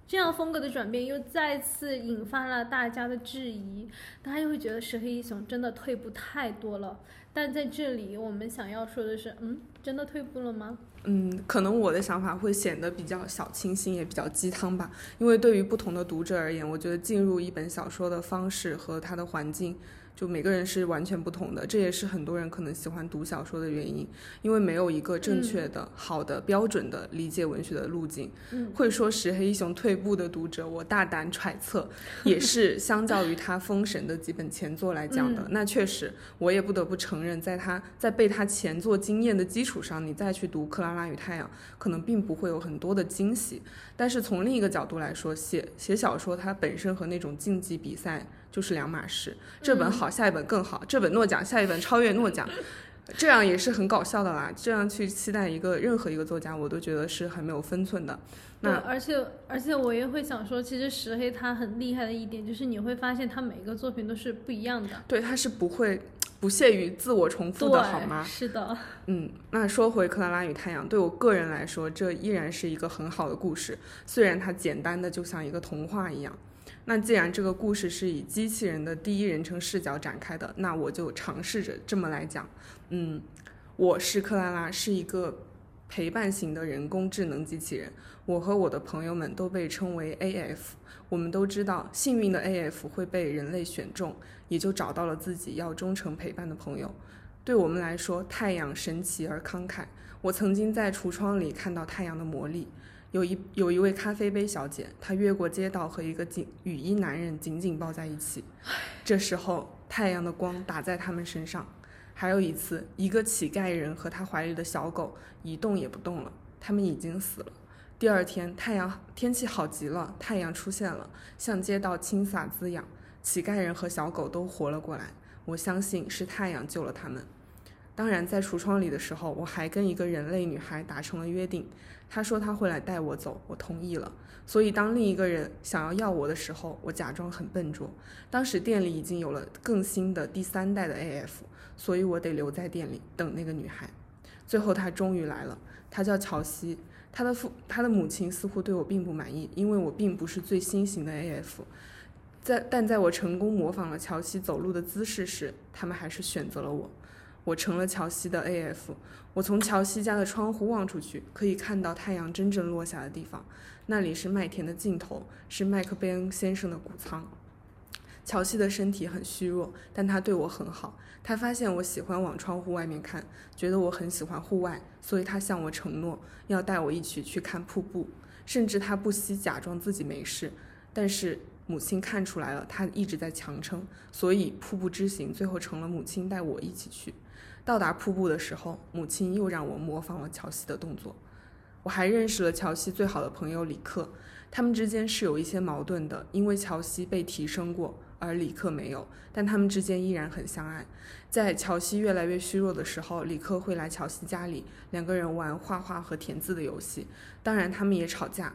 这样风格的转变又再次引发了大家的质疑，大家又会觉得石黑一雄真的退步太多了，但在这里我们想要说的是，嗯，真的退步了吗？嗯，可能我的想法会显得比较小清新，也比较鸡汤吧。因为对于不同的读者而言，我觉得进入一本小说的方式和它的环境。就每个人是完全不同的，这也是很多人可能喜欢读小说的原因，因为没有一个正确的、好的、标准的理解文学的路径。会说石黑一雄退步的读者，我大胆揣测，也是相较于他封神的几本前作来讲的。那确实，我也不得不承认，在他在被他前作惊艳的基础上，你再去读《克拉拉与太阳》，可能并不会有很多的惊喜。但是从另一个角度来说，写写小说它本身和那种竞技比赛。就是两码事，这本好，下一本更好，这本诺奖，下一本超越诺奖，这样也是很搞笑的啦。这样去期待一个任何一个作家，我都觉得是很没有分寸的。那而且而且我也会想说，其实石黑他很厉害的一点，就是你会发现他每一个作品都是不一样的。对，他是不会不屑于自我重复的，好吗？是的。嗯，那说回《克拉拉与太阳》，对我个人来说，这依然是一个很好的故事，虽然它简单的就像一个童话一样。那既然这个故事是以机器人的第一人称视角展开的，那我就尝试着这么来讲。嗯，我是克拉拉，是一个陪伴型的人工智能机器人。我和我的朋友们都被称为 AF。我们都知道，幸运的 AF 会被人类选中，也就找到了自己要忠诚陪伴的朋友。对我们来说，太阳神奇而慷慨。我曾经在橱窗里看到太阳的魔力。有一有一位咖啡杯小姐，她越过街道和一个紧雨衣男人紧紧抱在一起。这时候，太阳的光打在他们身上。还有一次，一个乞丐人和他怀里的小狗一动也不动了，他们已经死了。第二天，太阳天气好极了，太阳出现了，向街道倾洒滋养，乞丐人和小狗都活了过来。我相信是太阳救了他们。当然，在橱窗里的时候，我还跟一个人类女孩达成了约定。她说她会来带我走，我同意了。所以当另一个人想要要我的时候，我假装很笨拙。当时店里已经有了更新的第三代的 AF，所以我得留在店里等那个女孩。最后她终于来了，她叫乔西。他的父他的母亲似乎对我并不满意，因为我并不是最新型的 AF。在但在我成功模仿了乔西走路的姿势时，他们还是选择了我。我成了乔西的 AF。我从乔西家的窗户望出去，可以看到太阳真正落下的地方，那里是麦田的尽头，是麦克贝恩先生的谷仓。乔西的身体很虚弱，但他对我很好。他发现我喜欢往窗户外面看，觉得我很喜欢户外，所以他向我承诺要带我一起去看瀑布，甚至他不惜假装自己没事，但是。母亲看出来了，他一直在强撑，所以瀑布之行最后成了母亲带我一起去。到达瀑布的时候，母亲又让我模仿了乔西的动作。我还认识了乔西最好的朋友李克，他们之间是有一些矛盾的，因为乔西被提升过，而李克没有，但他们之间依然很相爱。在乔西越来越虚弱的时候，李克会来乔西家里，两个人玩画画和填字的游戏，当然他们也吵架。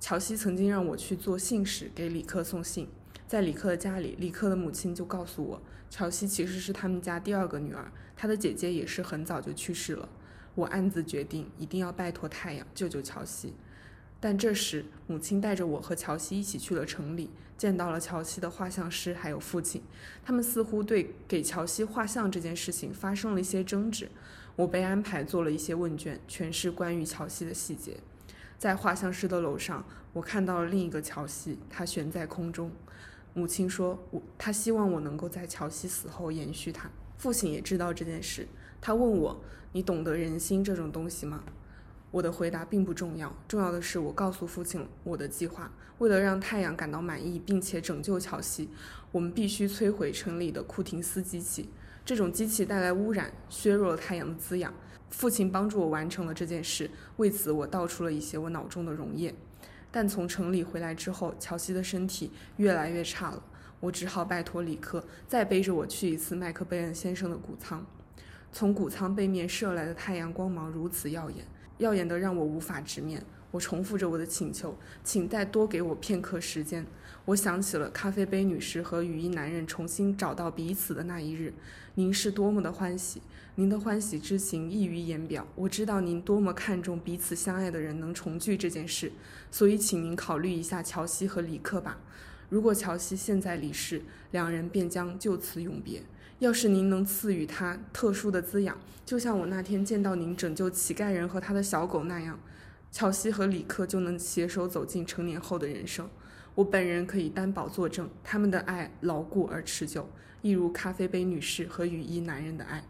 乔西曾经让我去做信使，给李克送信。在李克的家里，李克的母亲就告诉我，乔西其实是他们家第二个女儿，她的姐姐也是很早就去世了。我暗自决定，一定要拜托太阳救救乔西。但这时，母亲带着我和乔西一起去了城里，见到了乔西的画像师还有父亲。他们似乎对给乔西画像这件事情发生了一些争执。我被安排做了一些问卷，全是关于乔西的细节。在画像师的楼上，我看到了另一个乔西，他悬在空中。母亲说，我他希望我能够在乔西死后延续他。父亲也知道这件事，他问我：“你懂得人心这种东西吗？”我的回答并不重要，重要的是我告诉父亲我的计划。为了让太阳感到满意，并且拯救乔西，我们必须摧毁城里的库廷斯机器。这种机器带来污染，削弱了太阳的滋养。父亲帮助我完成了这件事，为此我道出了一些我脑中的溶液。但从城里回来之后，乔西的身体越来越差了，我只好拜托李克再背着我去一次麦克贝恩先生的谷仓。从谷仓背面射来的太阳光芒如此耀眼，耀眼的让我无法直面。我重复着我的请求，请再多给我片刻时间。我想起了咖啡杯女士和雨衣男人重新找到彼此的那一日，您是多么的欢喜。您的欢喜之情溢于言表。我知道您多么看重彼此相爱的人能重聚这件事，所以请您考虑一下乔西和李克吧。如果乔西现在离世，两人便将就此永别。要是您能赐予他特殊的滋养，就像我那天见到您拯救乞丐人和他的小狗那样，乔西和里克就能携手走进成年后的人生。我本人可以担保作证，他们的爱牢固而持久，一如咖啡杯女士和雨衣男人的爱。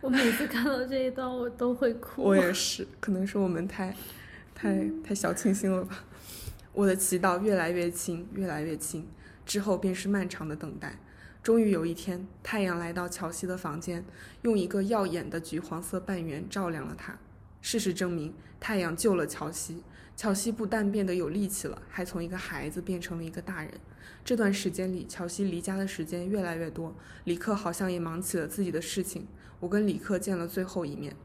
我每次看到这一段，我都会哭。我也是，可能是我们太、太、太小清新了吧。我的祈祷越来越轻，越来越轻，之后便是漫长的等待。终于有一天，太阳来到乔西的房间，用一个耀眼的橘黄色半圆照亮了他。事实证明，太阳救了乔西。乔西不但变得有力气了，还从一个孩子变成了一个大人。这段时间里，乔西离家的时间越来越多，李克好像也忙起了自己的事情。我跟李克见了最后一面，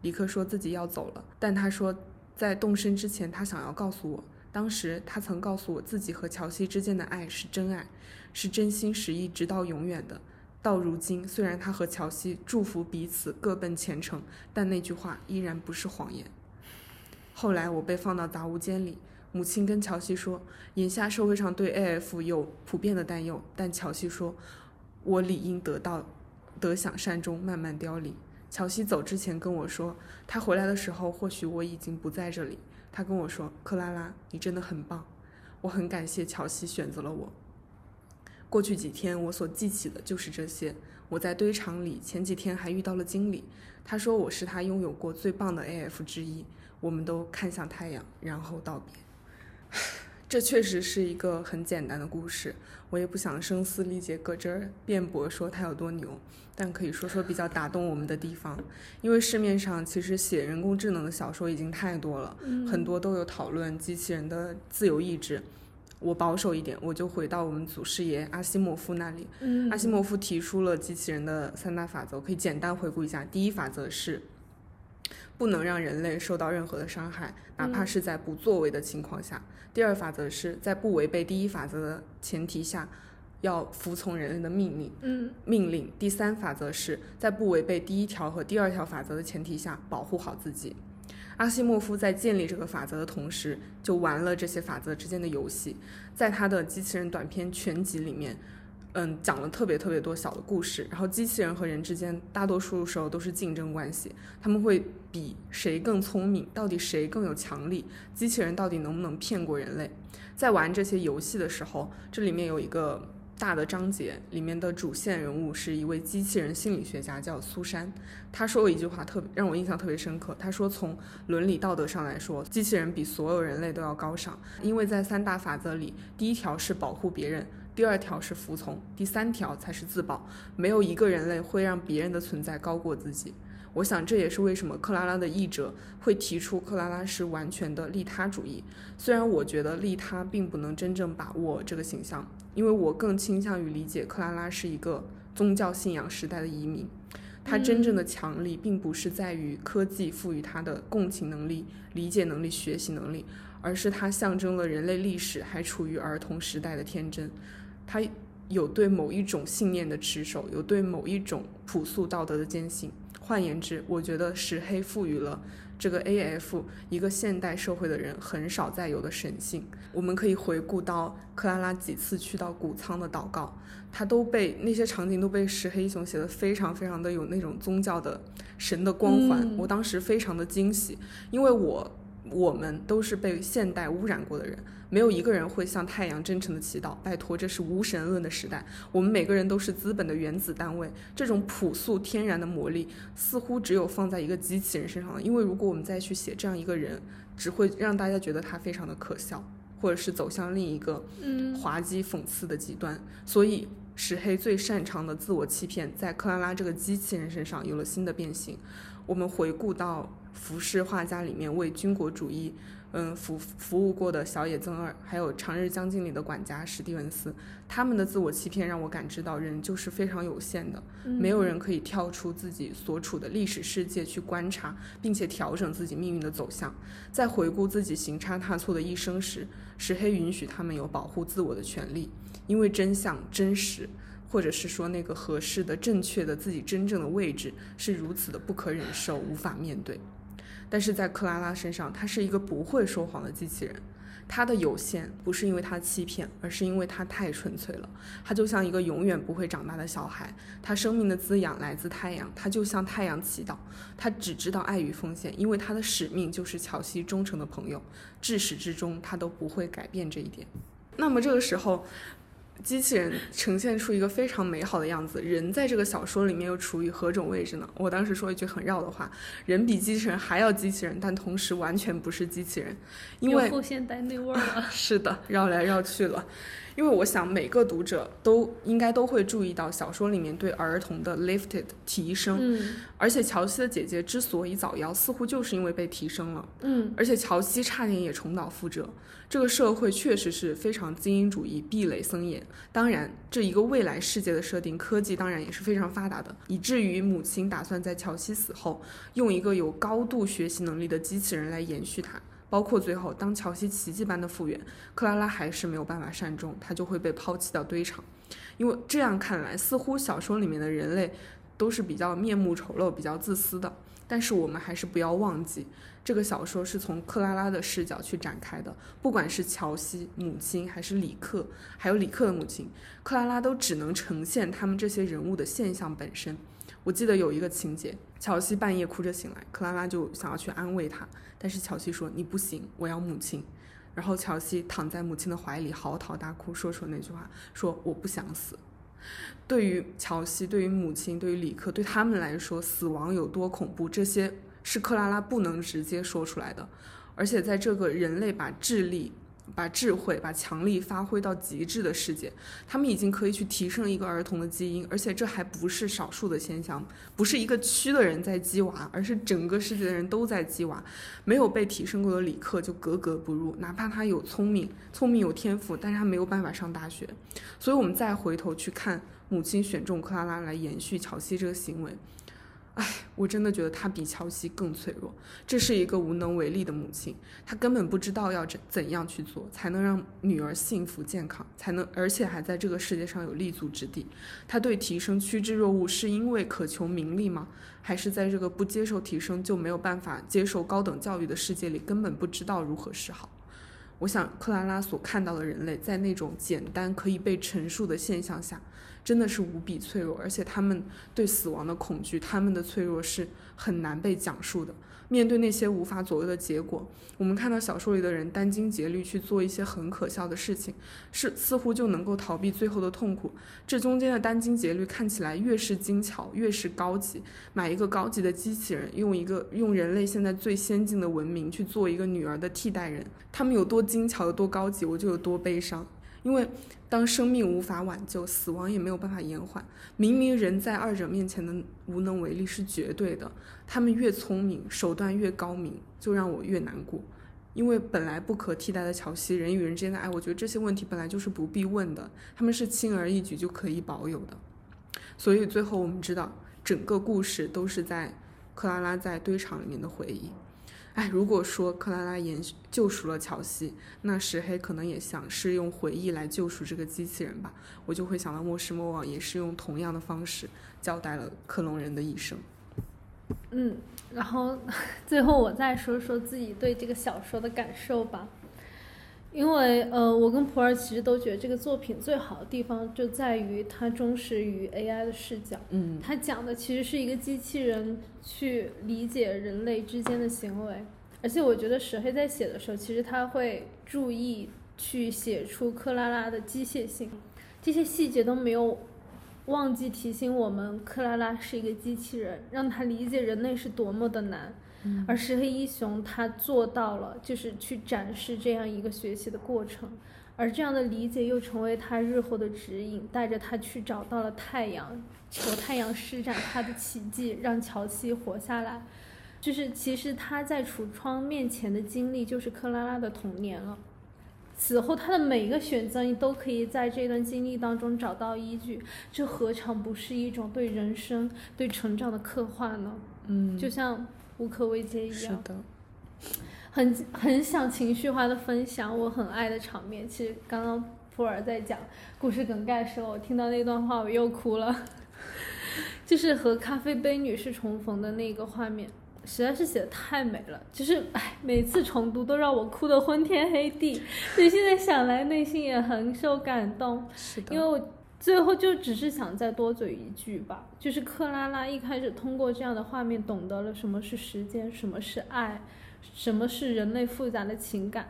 李克说自己要走了，但他说在动身之前，他想要告诉我，当时他曾告诉我自己和乔西之间的爱是真爱，是真心实意，直到永远的。到如今，虽然他和乔西祝福彼此各奔前程，但那句话依然不是谎言。后来我被放到杂物间里，母亲跟乔西说，眼下社会上对 AF 有普遍的担忧，但乔西说，我理应得到。得享善终，慢慢凋零。乔西走之前跟我说，他回来的时候，或许我已经不在这里。他跟我说：“克拉拉，你真的很棒。”我很感谢乔西选择了我。过去几天，我所记起的就是这些。我在堆场里，前几天还遇到了经理，他说我是他拥有过最棒的 AF 之一。我们都看向太阳，然后道别。这确实是一个很简单的故事，我也不想声嘶力竭搁这儿辩驳说它有多牛，但可以说说比较打动我们的地方。因为市面上其实写人工智能的小说已经太多了，很多都有讨论机器人的自由意志。我保守一点，我就回到我们祖师爷阿西莫夫那里。嗯阿西莫夫提出了机器人的三大法则，可以简单回顾一下。第一法则是。不能让人类受到任何的伤害，哪怕是在不作为的情况下。第二法则是在不违背第一法则的前提下，要服从人类的命令。嗯，命令。第三法则是在不违背第一条和第二条法则的前提下，保护好自己。阿西莫夫在建立这个法则的同时，就玩了这些法则之间的游戏。在他的机器人短篇全集里面，嗯，讲了特别特别多小的故事。然后机器人和人之间，大多数时候都是竞争关系，他们会比谁更聪明，到底谁更有强力，机器人到底能不能骗过人类。在玩这些游戏的时候，这里面有一个。大的章节里面的主线人物是一位机器人心理学家，叫苏珊。他说过一句话，特别让我印象特别深刻。他说，从伦理道德上来说，机器人比所有人类都要高尚，因为在三大法则里，第一条是保护别人，第二条是服从，第三条才是自保。没有一个人类会让别人的存在高过自己。我想这也是为什么克拉拉的译者会提出克拉拉是完全的利他主义。虽然我觉得利他并不能真正把握这个形象，因为我更倾向于理解克拉拉是一个宗教信仰时代的移民。他真正的强力并不是在于科技赋予他的共情能力、理解能力、学习能力，而是他象征了人类历史还处于儿童时代的天真。他有对某一种信念的持守，有对某一种朴素道德的坚信。换言之，我觉得石黑赋予了这个 A.F. 一个现代社会的人很少再有的神性。我们可以回顾到克拉拉几次去到谷仓的祷告，他都被那些场景都被石黑一雄写的非常非常的有那种宗教的神的光环。我当时非常的惊喜，因为我我们都是被现代污染过的人。没有一个人会向太阳真诚的祈祷。拜托，这是无神论的时代。我们每个人都是资本的原子单位。这种朴素天然的魔力，似乎只有放在一个机器人身上了。因为如果我们再去写这样一个人，只会让大家觉得他非常的可笑，或者是走向另一个滑稽讽刺的极端。所以，石黑最擅长的自我欺骗，在克拉拉这个机器人身上有了新的变形。我们回顾到浮世画家里面为军国主义。嗯，服服务过的小野增二，还有长日将近里的管家史蒂文斯，他们的自我欺骗让我感知到人就是非常有限的，没有人可以跳出自己所处的历史世界去观察，并且调整自己命运的走向。在回顾自己行差踏错的一生时，石黑允许他们有保护自我的权利，因为真相、真实，或者是说那个合适的、正确的自己真正的位置是如此的不可忍受，无法面对。但是在克拉拉身上，他是一个不会说谎的机器人。他的有限不是因为他欺骗，而是因为他太纯粹了。他就像一个永远不会长大的小孩。他生命的滋养来自太阳，他就向太阳祈祷。他只知道爱与奉献，因为他的使命就是乔西忠诚的朋友。至始至终，他都不会改变这一点。那么这个时候。机器人呈现出一个非常美好的样子，人在这个小说里面又处于何种位置呢？我当时说一句很绕的话：人比机器人还要机器人，但同时完全不是机器人，因为后现代那味儿了。是的，绕来绕去了。因为我想每个读者都应该都会注意到小说里面对儿童的 lifted 提升，嗯，而且乔西的姐姐之所以早夭，似乎就是因为被提升了，嗯，而且乔西差点也重蹈覆辙。这个社会确实是非常精英主义、壁垒森严。当然，这一个未来世界的设定，科技当然也是非常发达的，以至于母亲打算在乔西死后，用一个有高度学习能力的机器人来延续它。包括最后，当乔西奇迹般的复原，克拉拉还是没有办法善终，他就会被抛弃到堆场。因为这样看来，似乎小说里面的人类都是比较面目丑陋、比较自私的。但是我们还是不要忘记，这个小说是从克拉拉的视角去展开的。不管是乔西母亲，还是里克，还有里克的母亲，克拉拉都只能呈现他们这些人物的现象本身。我记得有一个情节，乔西半夜哭着醒来，克拉拉就想要去安慰他，但是乔西说：“你不行，我要母亲。”然后乔西躺在母亲的怀里嚎啕大哭，说出那句话：“说我不想死。”对于乔西，对于母亲，对于李克，对他们来说，死亡有多恐怖，这些是克拉拉不能直接说出来的。而且在这个人类把智力、把智慧、把强力发挥到极致的世界，他们已经可以去提升一个儿童的基因，而且这还不是少数的现象，不是一个区的人在鸡娃，而是整个世界的人都在鸡娃。没有被提升过的里克就格格不入，哪怕他有聪明、聪明有天赋，但是他没有办法上大学。所以，我们再回头去看。母亲选中克拉拉来延续乔西这个行为，唉，我真的觉得她比乔西更脆弱。这是一个无能为力的母亲，她根本不知道要怎怎样去做才能让女儿幸福健康，才能而且还在这个世界上有立足之地。她对提升趋之若鹜，是因为渴求名利吗？还是在这个不接受提升就没有办法接受高等教育的世界里，根本不知道如何是好？我想，克拉拉所看到的人类，在那种简单可以被陈述的现象下，真的是无比脆弱，而且他们对死亡的恐惧，他们的脆弱是很难被讲述的。面对那些无法左右的结果，我们看到小说里的人殚精竭虑去做一些很可笑的事情，是似乎就能够逃避最后的痛苦。这中间的殚精竭虑看起来越是精巧，越是高级。买一个高级的机器人，用一个用人类现在最先进的文明去做一个女儿的替代人，他们有多精巧，有多高级，我就有多悲伤。因为当生命无法挽救，死亡也没有办法延缓。明明人在二者面前的无能为力是绝对的，他们越聪明，手段越高明，就让我越难过。因为本来不可替代的乔西，人与人之间的爱，我觉得这些问题本来就是不必问的，他们是轻而易举就可以保有的。所以最后我们知道，整个故事都是在克拉拉在堆场里面的回忆。哎，如果说克拉拉延救赎了乔西，那石黑可能也想是用回忆来救赎这个机器人吧。我就会想到莫失莫忘也是用同样的方式交代了克隆人的一生。嗯，然后 最后我再说说自己对这个小说的感受吧。因为呃，我跟普洱其实都觉得这个作品最好的地方就在于它忠实于 AI 的视角。嗯，它讲的其实是一个机器人去理解人类之间的行为，而且我觉得石黑在写的时候，其实他会注意去写出克拉拉的机械性，这些细节都没有忘记提醒我们，克拉拉是一个机器人，让他理解人类是多么的难。而石黑一雄他做到了，就是去展示这样一个学习的过程，而这样的理解又成为他日后的指引，带着他去找到了太阳，求太阳施展他的奇迹，让乔西活下来。就是其实他在橱窗面前的经历，就是克拉拉的童年了。此后他的每一个选择，你都可以在这段经历当中找到依据。这何尝不是一种对人生、对成长的刻画呢？嗯，就像。无可慰藉一样，是的，很很想情绪化的分享我很爱的场面。其实刚刚普洱在讲故事梗概的时候，我听到那段话我又哭了，就是和咖啡杯女士重逢的那个画面，实在是写的太美了。就是哎，每次重读都让我哭得昏天黑地。所以现在想来，内心也很受感动，是的，因为我。最后就只是想再多嘴一句吧，就是克拉拉一开始通过这样的画面懂得了什么是时间，什么是爱，什么是人类复杂的情感。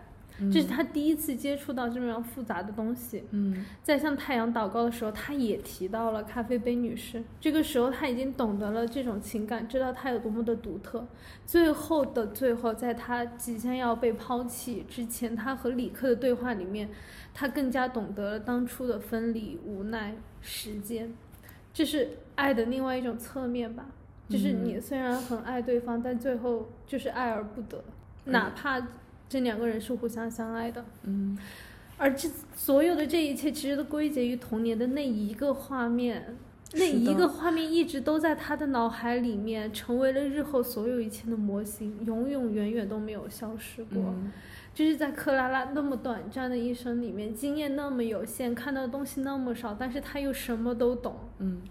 这是他第一次接触到这么样复杂的东西。嗯，在向太阳祷告的时候，他也提到了咖啡杯女士。这个时候他已经懂得了这种情感，知道它有多么的独特。最后的最后，在他即将要被抛弃之前，他和李克的对话里面，他更加懂得了当初的分离、无奈、时间。这是爱的另外一种侧面吧。就是你虽然很爱对方，但最后就是爱而不得，哪怕。这两个人是互相相爱的，嗯，而这所有的这一切其实都归结于童年的那一个画面，那一个画面一直都在他的脑海里面，成为了日后所有一切的模型，永永远远都没有消失过。就是在克拉拉那么短暂的一生里面，经验那么有限，看到的东西那么少，但是他又什么都懂，嗯。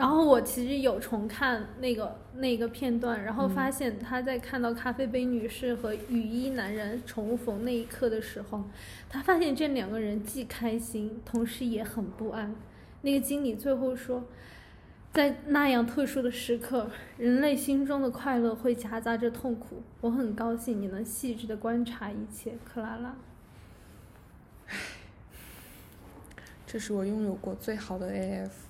然后我其实有重看那个那个片段，然后发现他在看到咖啡杯女士和雨衣男人重逢那一刻的时候，他发现这两个人既开心，同时也很不安。那个经理最后说，在那样特殊的时刻，人类心中的快乐会夹杂着痛苦。我很高兴你能细致的观察一切，克拉拉。这是我拥有过最好的 AF。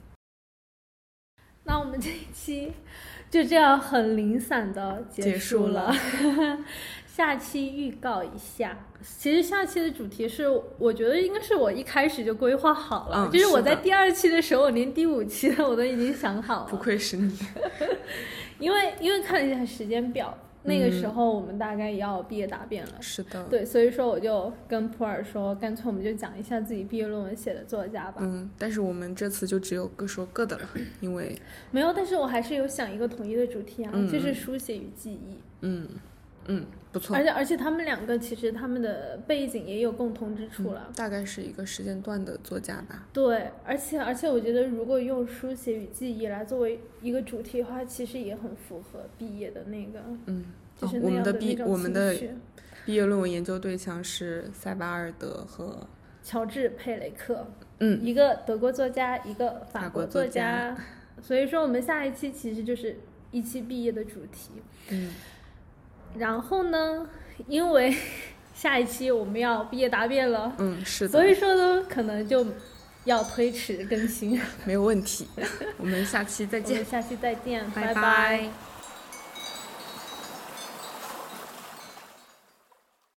那我们这一期就这样很零散的结束了。下期预告一下，其实下期的主题是，我觉得应该是我一开始就规划好了，就是我在第二期的时候，我连第五期的我都已经想好了。不愧是你，因为因为看了一下时间表，那个时候我们大概也要毕业答辩了。是的，对，所以说我就跟普洱说，干脆我们就讲一下自己毕业论文写的作家吧。嗯，但是我们这次就只有各说各的了，因为没有，但是我还是有想一个统一的主题啊，嗯就是书写与记忆。嗯嗯不错。而，且而且他们两个其实他们的背景也有共同之处了。大概是一个时间段的作家吧。对，而且而且我觉得，如果用书写与记忆来作为一个主题的话，其实也很符合毕业的那个，嗯，就是哦、我们的毕我们的毕业论文研究对象是塞巴尔德和乔治·佩雷克，嗯。一个德国作家，一个法法国作作家。所以说，我们下一期其实就是一期毕业的主题。嗯然后呢，因为 下一期我们要毕业答辩了，嗯是的，所以说呢，可能就要推迟更新。没有问题。我们下期再见我们。下期再见，拜拜拜